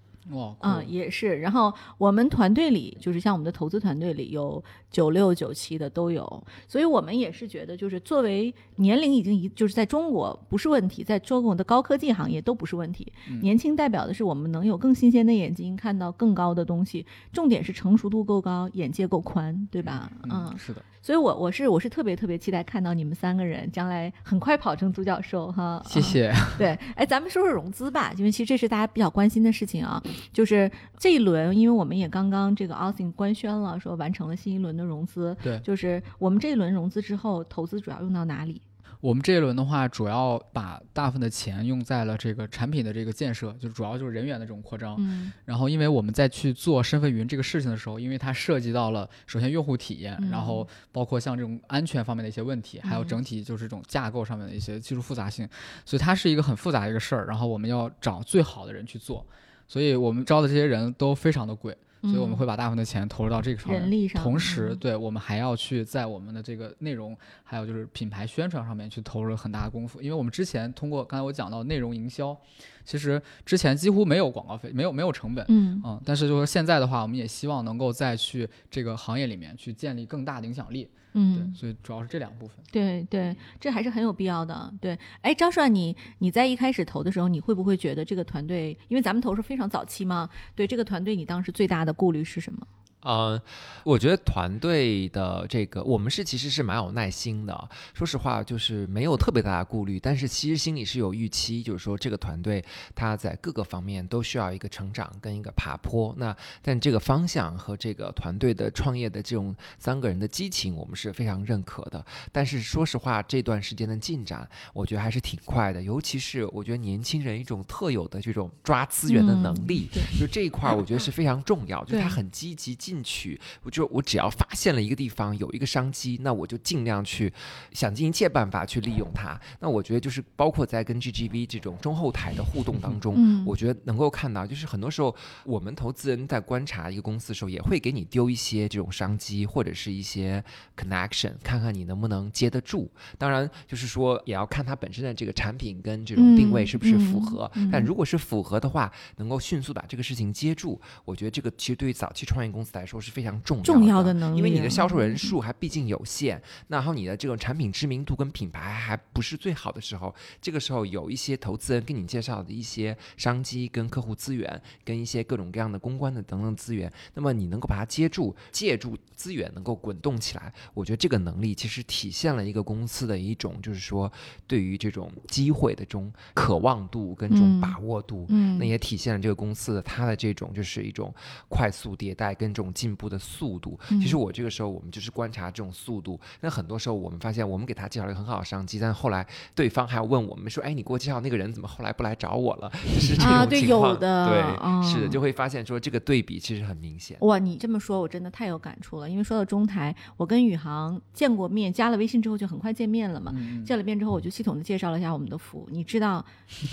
Speaker 3: 嗯，也是。然后我们团队里，就是像我们的投资团队里有九六、九七的都有，所以我们也是觉得，就是作为年龄已经一，就是在中国不是问题，在中国的高科技行业都不是问题。
Speaker 1: 嗯
Speaker 3: 年轻代表的是我们能有更新鲜的眼睛，看到更高的东西，重点是成熟度够高，眼界够宽，对吧？
Speaker 1: 嗯，是的，
Speaker 3: 所以我我是我是特别特别期待看到你们三个人将来很快跑成独角兽哈。
Speaker 1: 谢谢。
Speaker 3: 对，哎，咱们说说融资吧，因为其实这是大家比较关心的事情啊。就是这一轮，因为我们也刚刚这个 Austin 官宣了，说完成了新一轮的融资。
Speaker 1: 对
Speaker 3: 就是我们这一轮融资之后，投资主要用到哪里？
Speaker 1: 我们这一轮的话，主要把大部分的钱用在了这个产品的这个建设，就是主要就是人员的这种扩张。
Speaker 3: 嗯
Speaker 1: 然后，因为我们在去做身份云这个事情的时候，因为它涉及到了首先用户体验，
Speaker 3: 嗯
Speaker 1: 然后包括像这种安全方面的一些问题，还有
Speaker 3: 嗯
Speaker 1: 整体就是这种架构上面的一些技术复杂性，所以它是一个很复杂的一个事儿。然后我们要找最好的人去做，所以我们招的这些人都非常的贵。所以我们会把大部分的钱投入到这个上面，
Speaker 3: 人力上
Speaker 1: 同时，
Speaker 3: 嗯
Speaker 1: 对我们还要去在我们的这个内容，还有就是品牌宣传上面去投入很大的功夫。因为我们之前通过刚才我讲到内容营销，其实之前几乎没有广告费，没有没有成本。
Speaker 3: 嗯
Speaker 1: 嗯，但是就是现在的话，我们也希望能够再去这个行业里面去建立更大的影响力。对，
Speaker 3: 嗯，
Speaker 1: 所以主要是这两部分。
Speaker 3: 对对，这还是很有必要的。对，哎，张帅，你你在一开始投的时候，你会不会觉得这个团队，因为咱们投是非常早期嘛？对这个团队，你当时最大的顾虑是什么？
Speaker 2: 嗯，我觉得团队的这个，我们是其实是蛮有耐心的。说实话，就是没有特别大的顾虑，但是其实心里是有预期，就是说这个团队它在各个方面都需要一个成长跟一个爬坡。那但这个方向和这个团队的创业的这种三个人的激情，我们是非常认可的。但是说实话，这段时间的进展，我觉得还是挺快的，尤其是我觉得年轻人一种特有的这种抓资源的能力，
Speaker 3: 对
Speaker 2: 就这一块儿，我觉得是非常重要，就是他很积极进取。我就我只要发现了一个地方有一个商机，那我就尽量去想尽一切办法去利用它。那我觉得就是包括在跟 GGV 这种中后台的互动当中，
Speaker 3: 嗯
Speaker 2: 我觉得能够看到，就是很多时候我们投资人在观察一个公司的时候，也会给你丢一些这种商机或者是一些 connection，看看你能不能接得住。当然，就是说也要看它本身的这个产品跟这种定位是不是符合。
Speaker 3: 嗯嗯嗯
Speaker 2: 但如果是符合的话，能够迅速把这个事情接住，我觉得这个其实对于早期创业公司来说是非常重要的。
Speaker 3: 重要的能力啊
Speaker 2: 因为你的销售人数还毕竟有限，那然后你的这种产品知名度跟品牌还不是最好的时候，这个时候有一些投资人给你介绍的一些商机跟客户资源，跟一些各种各样的公关的等等资源，那么你能够把它接住，借助资源能够滚动起来，我觉得这个能力其实体现了一个公司的一种就是说对于这种机会的这种渴望度跟这种
Speaker 3: 嗯
Speaker 2: 把握度。
Speaker 3: 嗯，
Speaker 2: 那也体现了这个公司的它的这种就是一种快速迭代跟这种进步的速度。
Speaker 3: 嗯
Speaker 2: 其实我这个时候我们就是观察这种速度。那很多时候我们发现，我们给他介绍了一个很好的商机，但是后来对方还要问我们说：“哎，你给我介绍那个人怎么后来不来找我了？”就是这
Speaker 3: 啊对
Speaker 2: 种情况。
Speaker 3: 有的
Speaker 2: 对，
Speaker 3: 嗯
Speaker 2: 是的，就会发现说这个对比其实很明显。
Speaker 3: 哇，你这么说，我真的太有感触了。因为说到中台，我跟宇航见过面，加了微信之后就很快见面了嘛。
Speaker 1: 嗯，
Speaker 3: 见了面之后，我就系统的介绍了一下我们的服务。你知道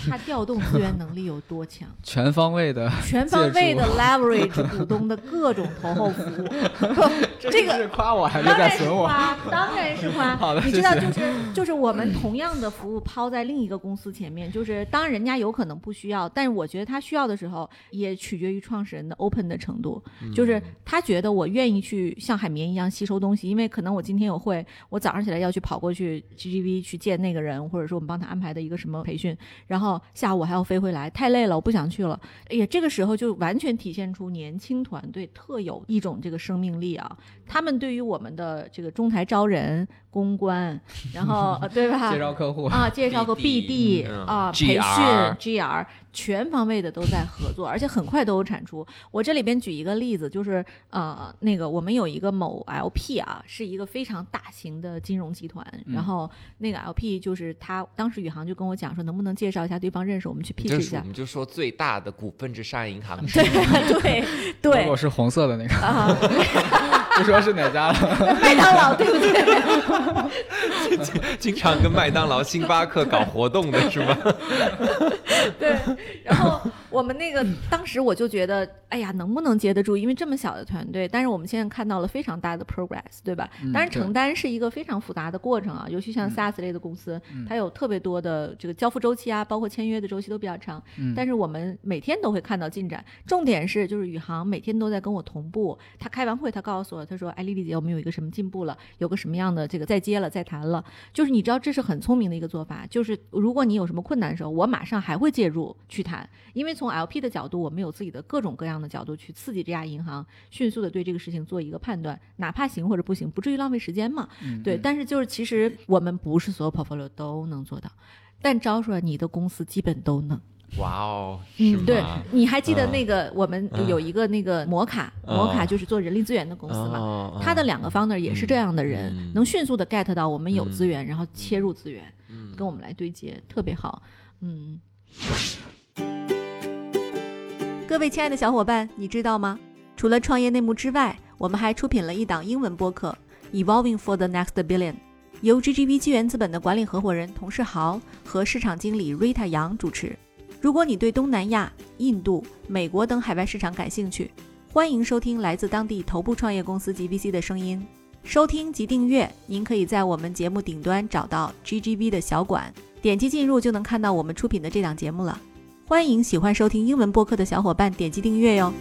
Speaker 3: 他调动资源能力有多强？
Speaker 1: 全方位的，
Speaker 3: 全方位的 leverage 股东的各种皇后服务。不，这个
Speaker 1: 是夸我还是
Speaker 3: 当然是
Speaker 1: 在损我？
Speaker 3: 夸，当然是夸。
Speaker 1: 好的
Speaker 3: 你知道，就是 就是我们同样的服务抛在另一个公司前面，就是当人家有可能不需要，但是我觉得他需要的时候，也取决于创始人的 open 的程度。就是他觉得我愿意去像海绵一样吸收东西，因为可能我今天有会，我早上起来要去跑过去 GGV 去见那个人，或者说我们帮他安排的一个什么培训，然后下午我还要飞回来，太累了，我不想去了。哎呀，这个时候就完全体现出年轻团队特有一种这个生命力啊！他们对于我们的这个中台招人、公关，然后呃对吧？
Speaker 1: 介绍客户，
Speaker 3: 啊，介绍个
Speaker 2: BD
Speaker 3: 啊，培训
Speaker 2: GR
Speaker 3: 全方位的都在合作，而且很快都有产出。我这里边举一个例子，就是呃，那个我们有一个某 LP 啊，是一个非常大型的金融集团，
Speaker 1: 嗯
Speaker 3: 然后那个 LP 就是他当时宇航就跟我讲说，能不能介绍一下对方认识，我们去
Speaker 2: 你
Speaker 3: pitch 一下。
Speaker 2: 我们就说最大的股份制商业银行
Speaker 3: 对对
Speaker 1: 如
Speaker 3: 对
Speaker 1: 果是红色的那个，
Speaker 3: 啊，
Speaker 1: 不说是哪家了。
Speaker 3: 麦当劳对不对？
Speaker 2: 经常跟麦当劳、星巴克搞活动的是吗？
Speaker 3: 对，然后我们那个当时我就觉得，哎呀，能不能接得住？因为这么小的团队，但是我们现在看到了非常大的 progress，对吧？
Speaker 1: 嗯
Speaker 3: 当然，承担是一个非常复杂的过程啊，尤其像 SaaS 类的公司，它有特别多的这个交付周期啊，包括签约的周期都比较长。
Speaker 1: 嗯
Speaker 3: 但是我们每天都会看到进展，重点是就是宇航每天都在跟我同步。他开完会，他告诉我，他说：“哎，丽丽姐，我们有一个什么进步了，有个什么样的这个再接了、再谈了。”就是你知道，这是很聪明的一个做法。就是如果你有什么困难的时候，我马上还会介入去谈，因为从 LP 的角度，我们有自己的各种各样的角度去刺激这家银行迅速的对这个事情做一个判断，哪怕行或者不行，不至于浪费时间嘛。对，但是就是其实我们不是所有 portfolio 都能做到，但招出来你的公司基本都能。
Speaker 2: 哇哦，
Speaker 3: 嗯，对，你还记得
Speaker 2: 嗯
Speaker 3: 那个我们
Speaker 2: 嗯
Speaker 3: 有一个那个摩卡，摩卡
Speaker 2: 嗯
Speaker 3: 就是做人力资源的公司嘛。
Speaker 2: 哦
Speaker 3: 他的两个 founder 也是这样的人，
Speaker 2: 嗯
Speaker 3: 能迅速的 get 到我们有
Speaker 2: 嗯
Speaker 3: 资源，然后切入资源，
Speaker 2: 嗯
Speaker 3: 跟我们来对接，特别好。嗯。各位亲爱的小伙伴，你知道吗？除了创业内幕之外，我们还出品了一档英文播客《Evolving for the Next Billion》，由 GGV 纪元资本的管理合伙人童世豪和市场经理 Rita 杨主持。如果你对东南亚、印度、美国等海外市场感兴趣，欢迎收听来自当地头部创业公司 GVC 的声音。收听及订阅，您可以在我们节目顶端找到 GGV 的小馆，点击进入就能看到我们出品的这档节目了。欢迎喜欢收听英文播客的小伙伴点击订阅哟。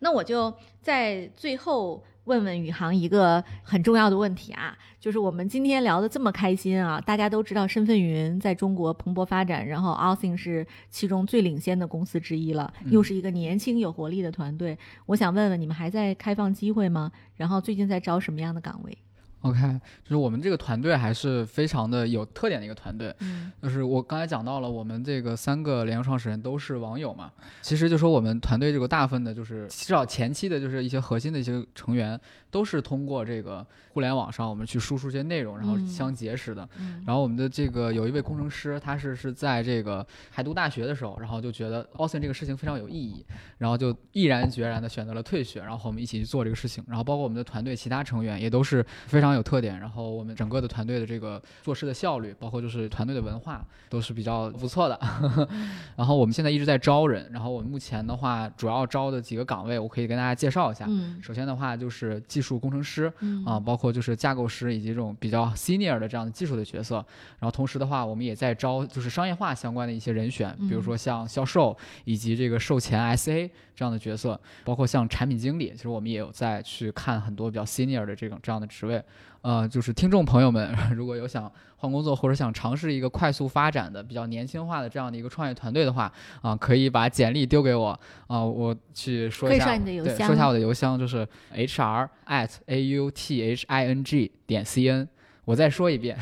Speaker 3: 那我就在最后问问宇航一个很重要的问题啊，就是我们今天聊的这么开心啊，大家都知道身份云在中国蓬勃发展，然后 Authing 是其中最领先的公司之一了，又是一个年轻有活力的团队。我想问问你们还在开放机会吗？然后最近在招什么样的岗位？
Speaker 1: OK，就是我们这个团队还是非常的有特点的一个团队。
Speaker 3: 嗯
Speaker 1: 就是我刚才讲到了，我们这个三个联合创始人都是网友嘛。其实就说我们团队这个大部分的，就是至少前期的，就是一些核心的一些成员，都是通过这个互联网上我们去输出一些内容，然后
Speaker 3: 嗯
Speaker 1: 相结识的。
Speaker 3: 嗯
Speaker 1: 然后我们的这个有一位工程师，他是是在这个还读大学的时候，然后就觉得 Austin 这个事情非常有意义，然后就毅然决然的选择了退学，然后和我们一起去做这个事情。然后包括我们的团队其他成员也都是非常有特点，然后我们整个的团队的这个做事的效率，包括就是团队的文化都是比较不错的。然后我们现在一直在招人，然后我们目前的话主要招的几个岗位，我可以跟大家介绍一下。
Speaker 3: 嗯
Speaker 1: 首先的话就是技术工程师，
Speaker 3: 嗯
Speaker 1: 啊，包括就是架构师以及这种比较 senior 的这样的技术的角色。然后同时的话，我们也在招就是商业化相关的一些人选，比如说像销售以及这个售前 SA 这样的角色，包括像产品经理，其实我们也有在去看很多比较 senior 的这种这样的职位。呃，就是听众朋友们，如果有想换工作或者想尝试一个快速发展的、比较年轻化的这样的一个创业团队的话，啊、可以把简历丢给我，啊、我去说一下，
Speaker 3: 说你的邮
Speaker 1: 对，说一下我的邮箱就是 hr at a u t h i n g 点 c n，我再说一遍，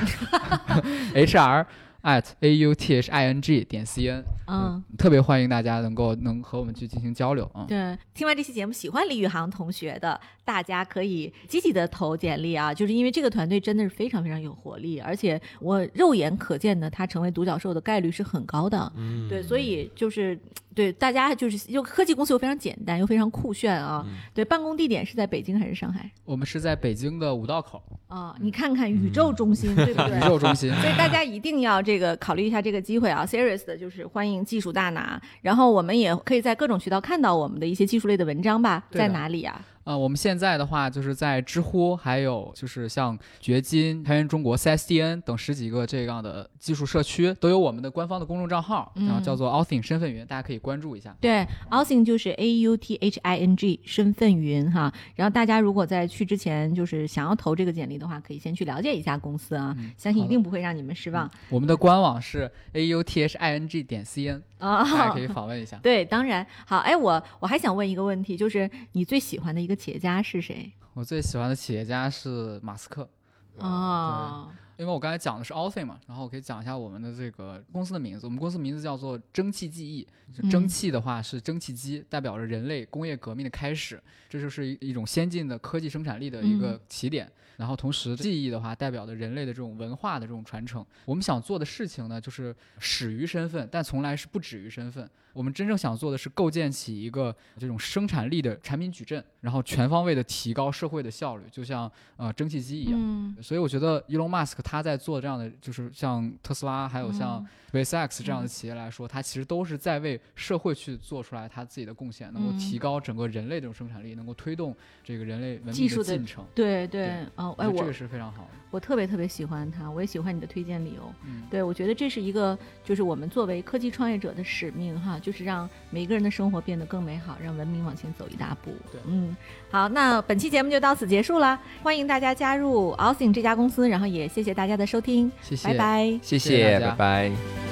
Speaker 1: hr at a u t h i n g 点 c n，
Speaker 3: 嗯。
Speaker 1: 特别欢迎大家能够能和我们去进行交流啊。
Speaker 3: 对，听完这期节目，喜欢李宇航同学的，大家可以积极的投简历啊，就是因为这个团队真的是非常非常有活力，而且我肉眼可见的，他成为独角兽的概率是很高的。
Speaker 2: 嗯
Speaker 3: 对，所以就是对大家就是又科技公司又非常简单又非常酷炫啊。对，办公地点是在北京还是上海？
Speaker 1: 我们是在北京的五道口
Speaker 3: 啊、你看看宇宙中心，对不对？
Speaker 1: 宇宙中心。
Speaker 3: 所以大家一定要这个考虑一下这个机会啊！Serious 的就是欢迎技术大拿，然后我们也可以在各种渠道看到我们的一些技术类的文章吧，在哪里啊？
Speaker 1: 呃，我们现在的话就是在知乎，还有就是像掘金、开源中国、CSDN 等十几个这样的技术社区，都有我们的官方的公众账号，然后叫做 Authing 身份云，大家可以关注一下。
Speaker 3: 对，Authing 就是 A U T H I N G 身份云哈。然后大家如果在去之前就是想要投这个简历的话，可以先去了解一下公司啊，相信一定不会让你们失望
Speaker 1: 我们的官网是 a u t h i n g 点 c n，
Speaker 3: 啊。
Speaker 1: 大家可以访问一下。
Speaker 3: 对，当然好。哎，我我还想问一个问题，就是你最喜欢的一个企业家是谁？
Speaker 1: 我最喜欢的企业家是马斯克，
Speaker 3: 哦，
Speaker 1: 因为我刚才讲的是 Authing 嘛，然后我可以讲一下我们的这个公司的名字。我们公司名字叫做蒸汽记忆，就蒸汽的话是蒸汽机，代表着人类工业革命的开始，这就是一一种先进的科技生产力的一个起点。然后同时，记忆的话代表着人类的这种文化的这种传承。我们想做的事情呢，就是始于身份，但从来是不止于身份。我们真正想做的是构建起一个这种生产力的产品矩阵，然后全方位的提高社会的效率，就像呃蒸汽机一样。
Speaker 3: 嗯，
Speaker 1: 所以我觉得 Elon Musk 他在做这样的，就是像特斯拉，还有像 SpaceX 这样的企业来说，他其实都是在为社会去做出来他自己的贡献，能够
Speaker 3: 嗯
Speaker 1: 提高整个人类这种生产力，能够推动这个人类文明
Speaker 3: 技术的
Speaker 1: 的进程。
Speaker 3: 对对
Speaker 1: 对，
Speaker 3: 哦，哎，我
Speaker 1: 这个是非常好的。
Speaker 3: 我特别特别喜欢他，我也喜欢你的推荐理由。
Speaker 1: 嗯，
Speaker 3: 对，我觉得这是一个，就是我们作为科技创业者的使命哈，就是让每个人的生活变得更美好，让文明往前走一大步。
Speaker 1: 对
Speaker 3: 嗯，好，那本期节目就到此结束了，欢迎大家加入 Authing 这家公司，然后也谢谢大家的收听，
Speaker 1: 谢谢，
Speaker 3: 拜拜。
Speaker 1: 谢谢
Speaker 2: 拜拜。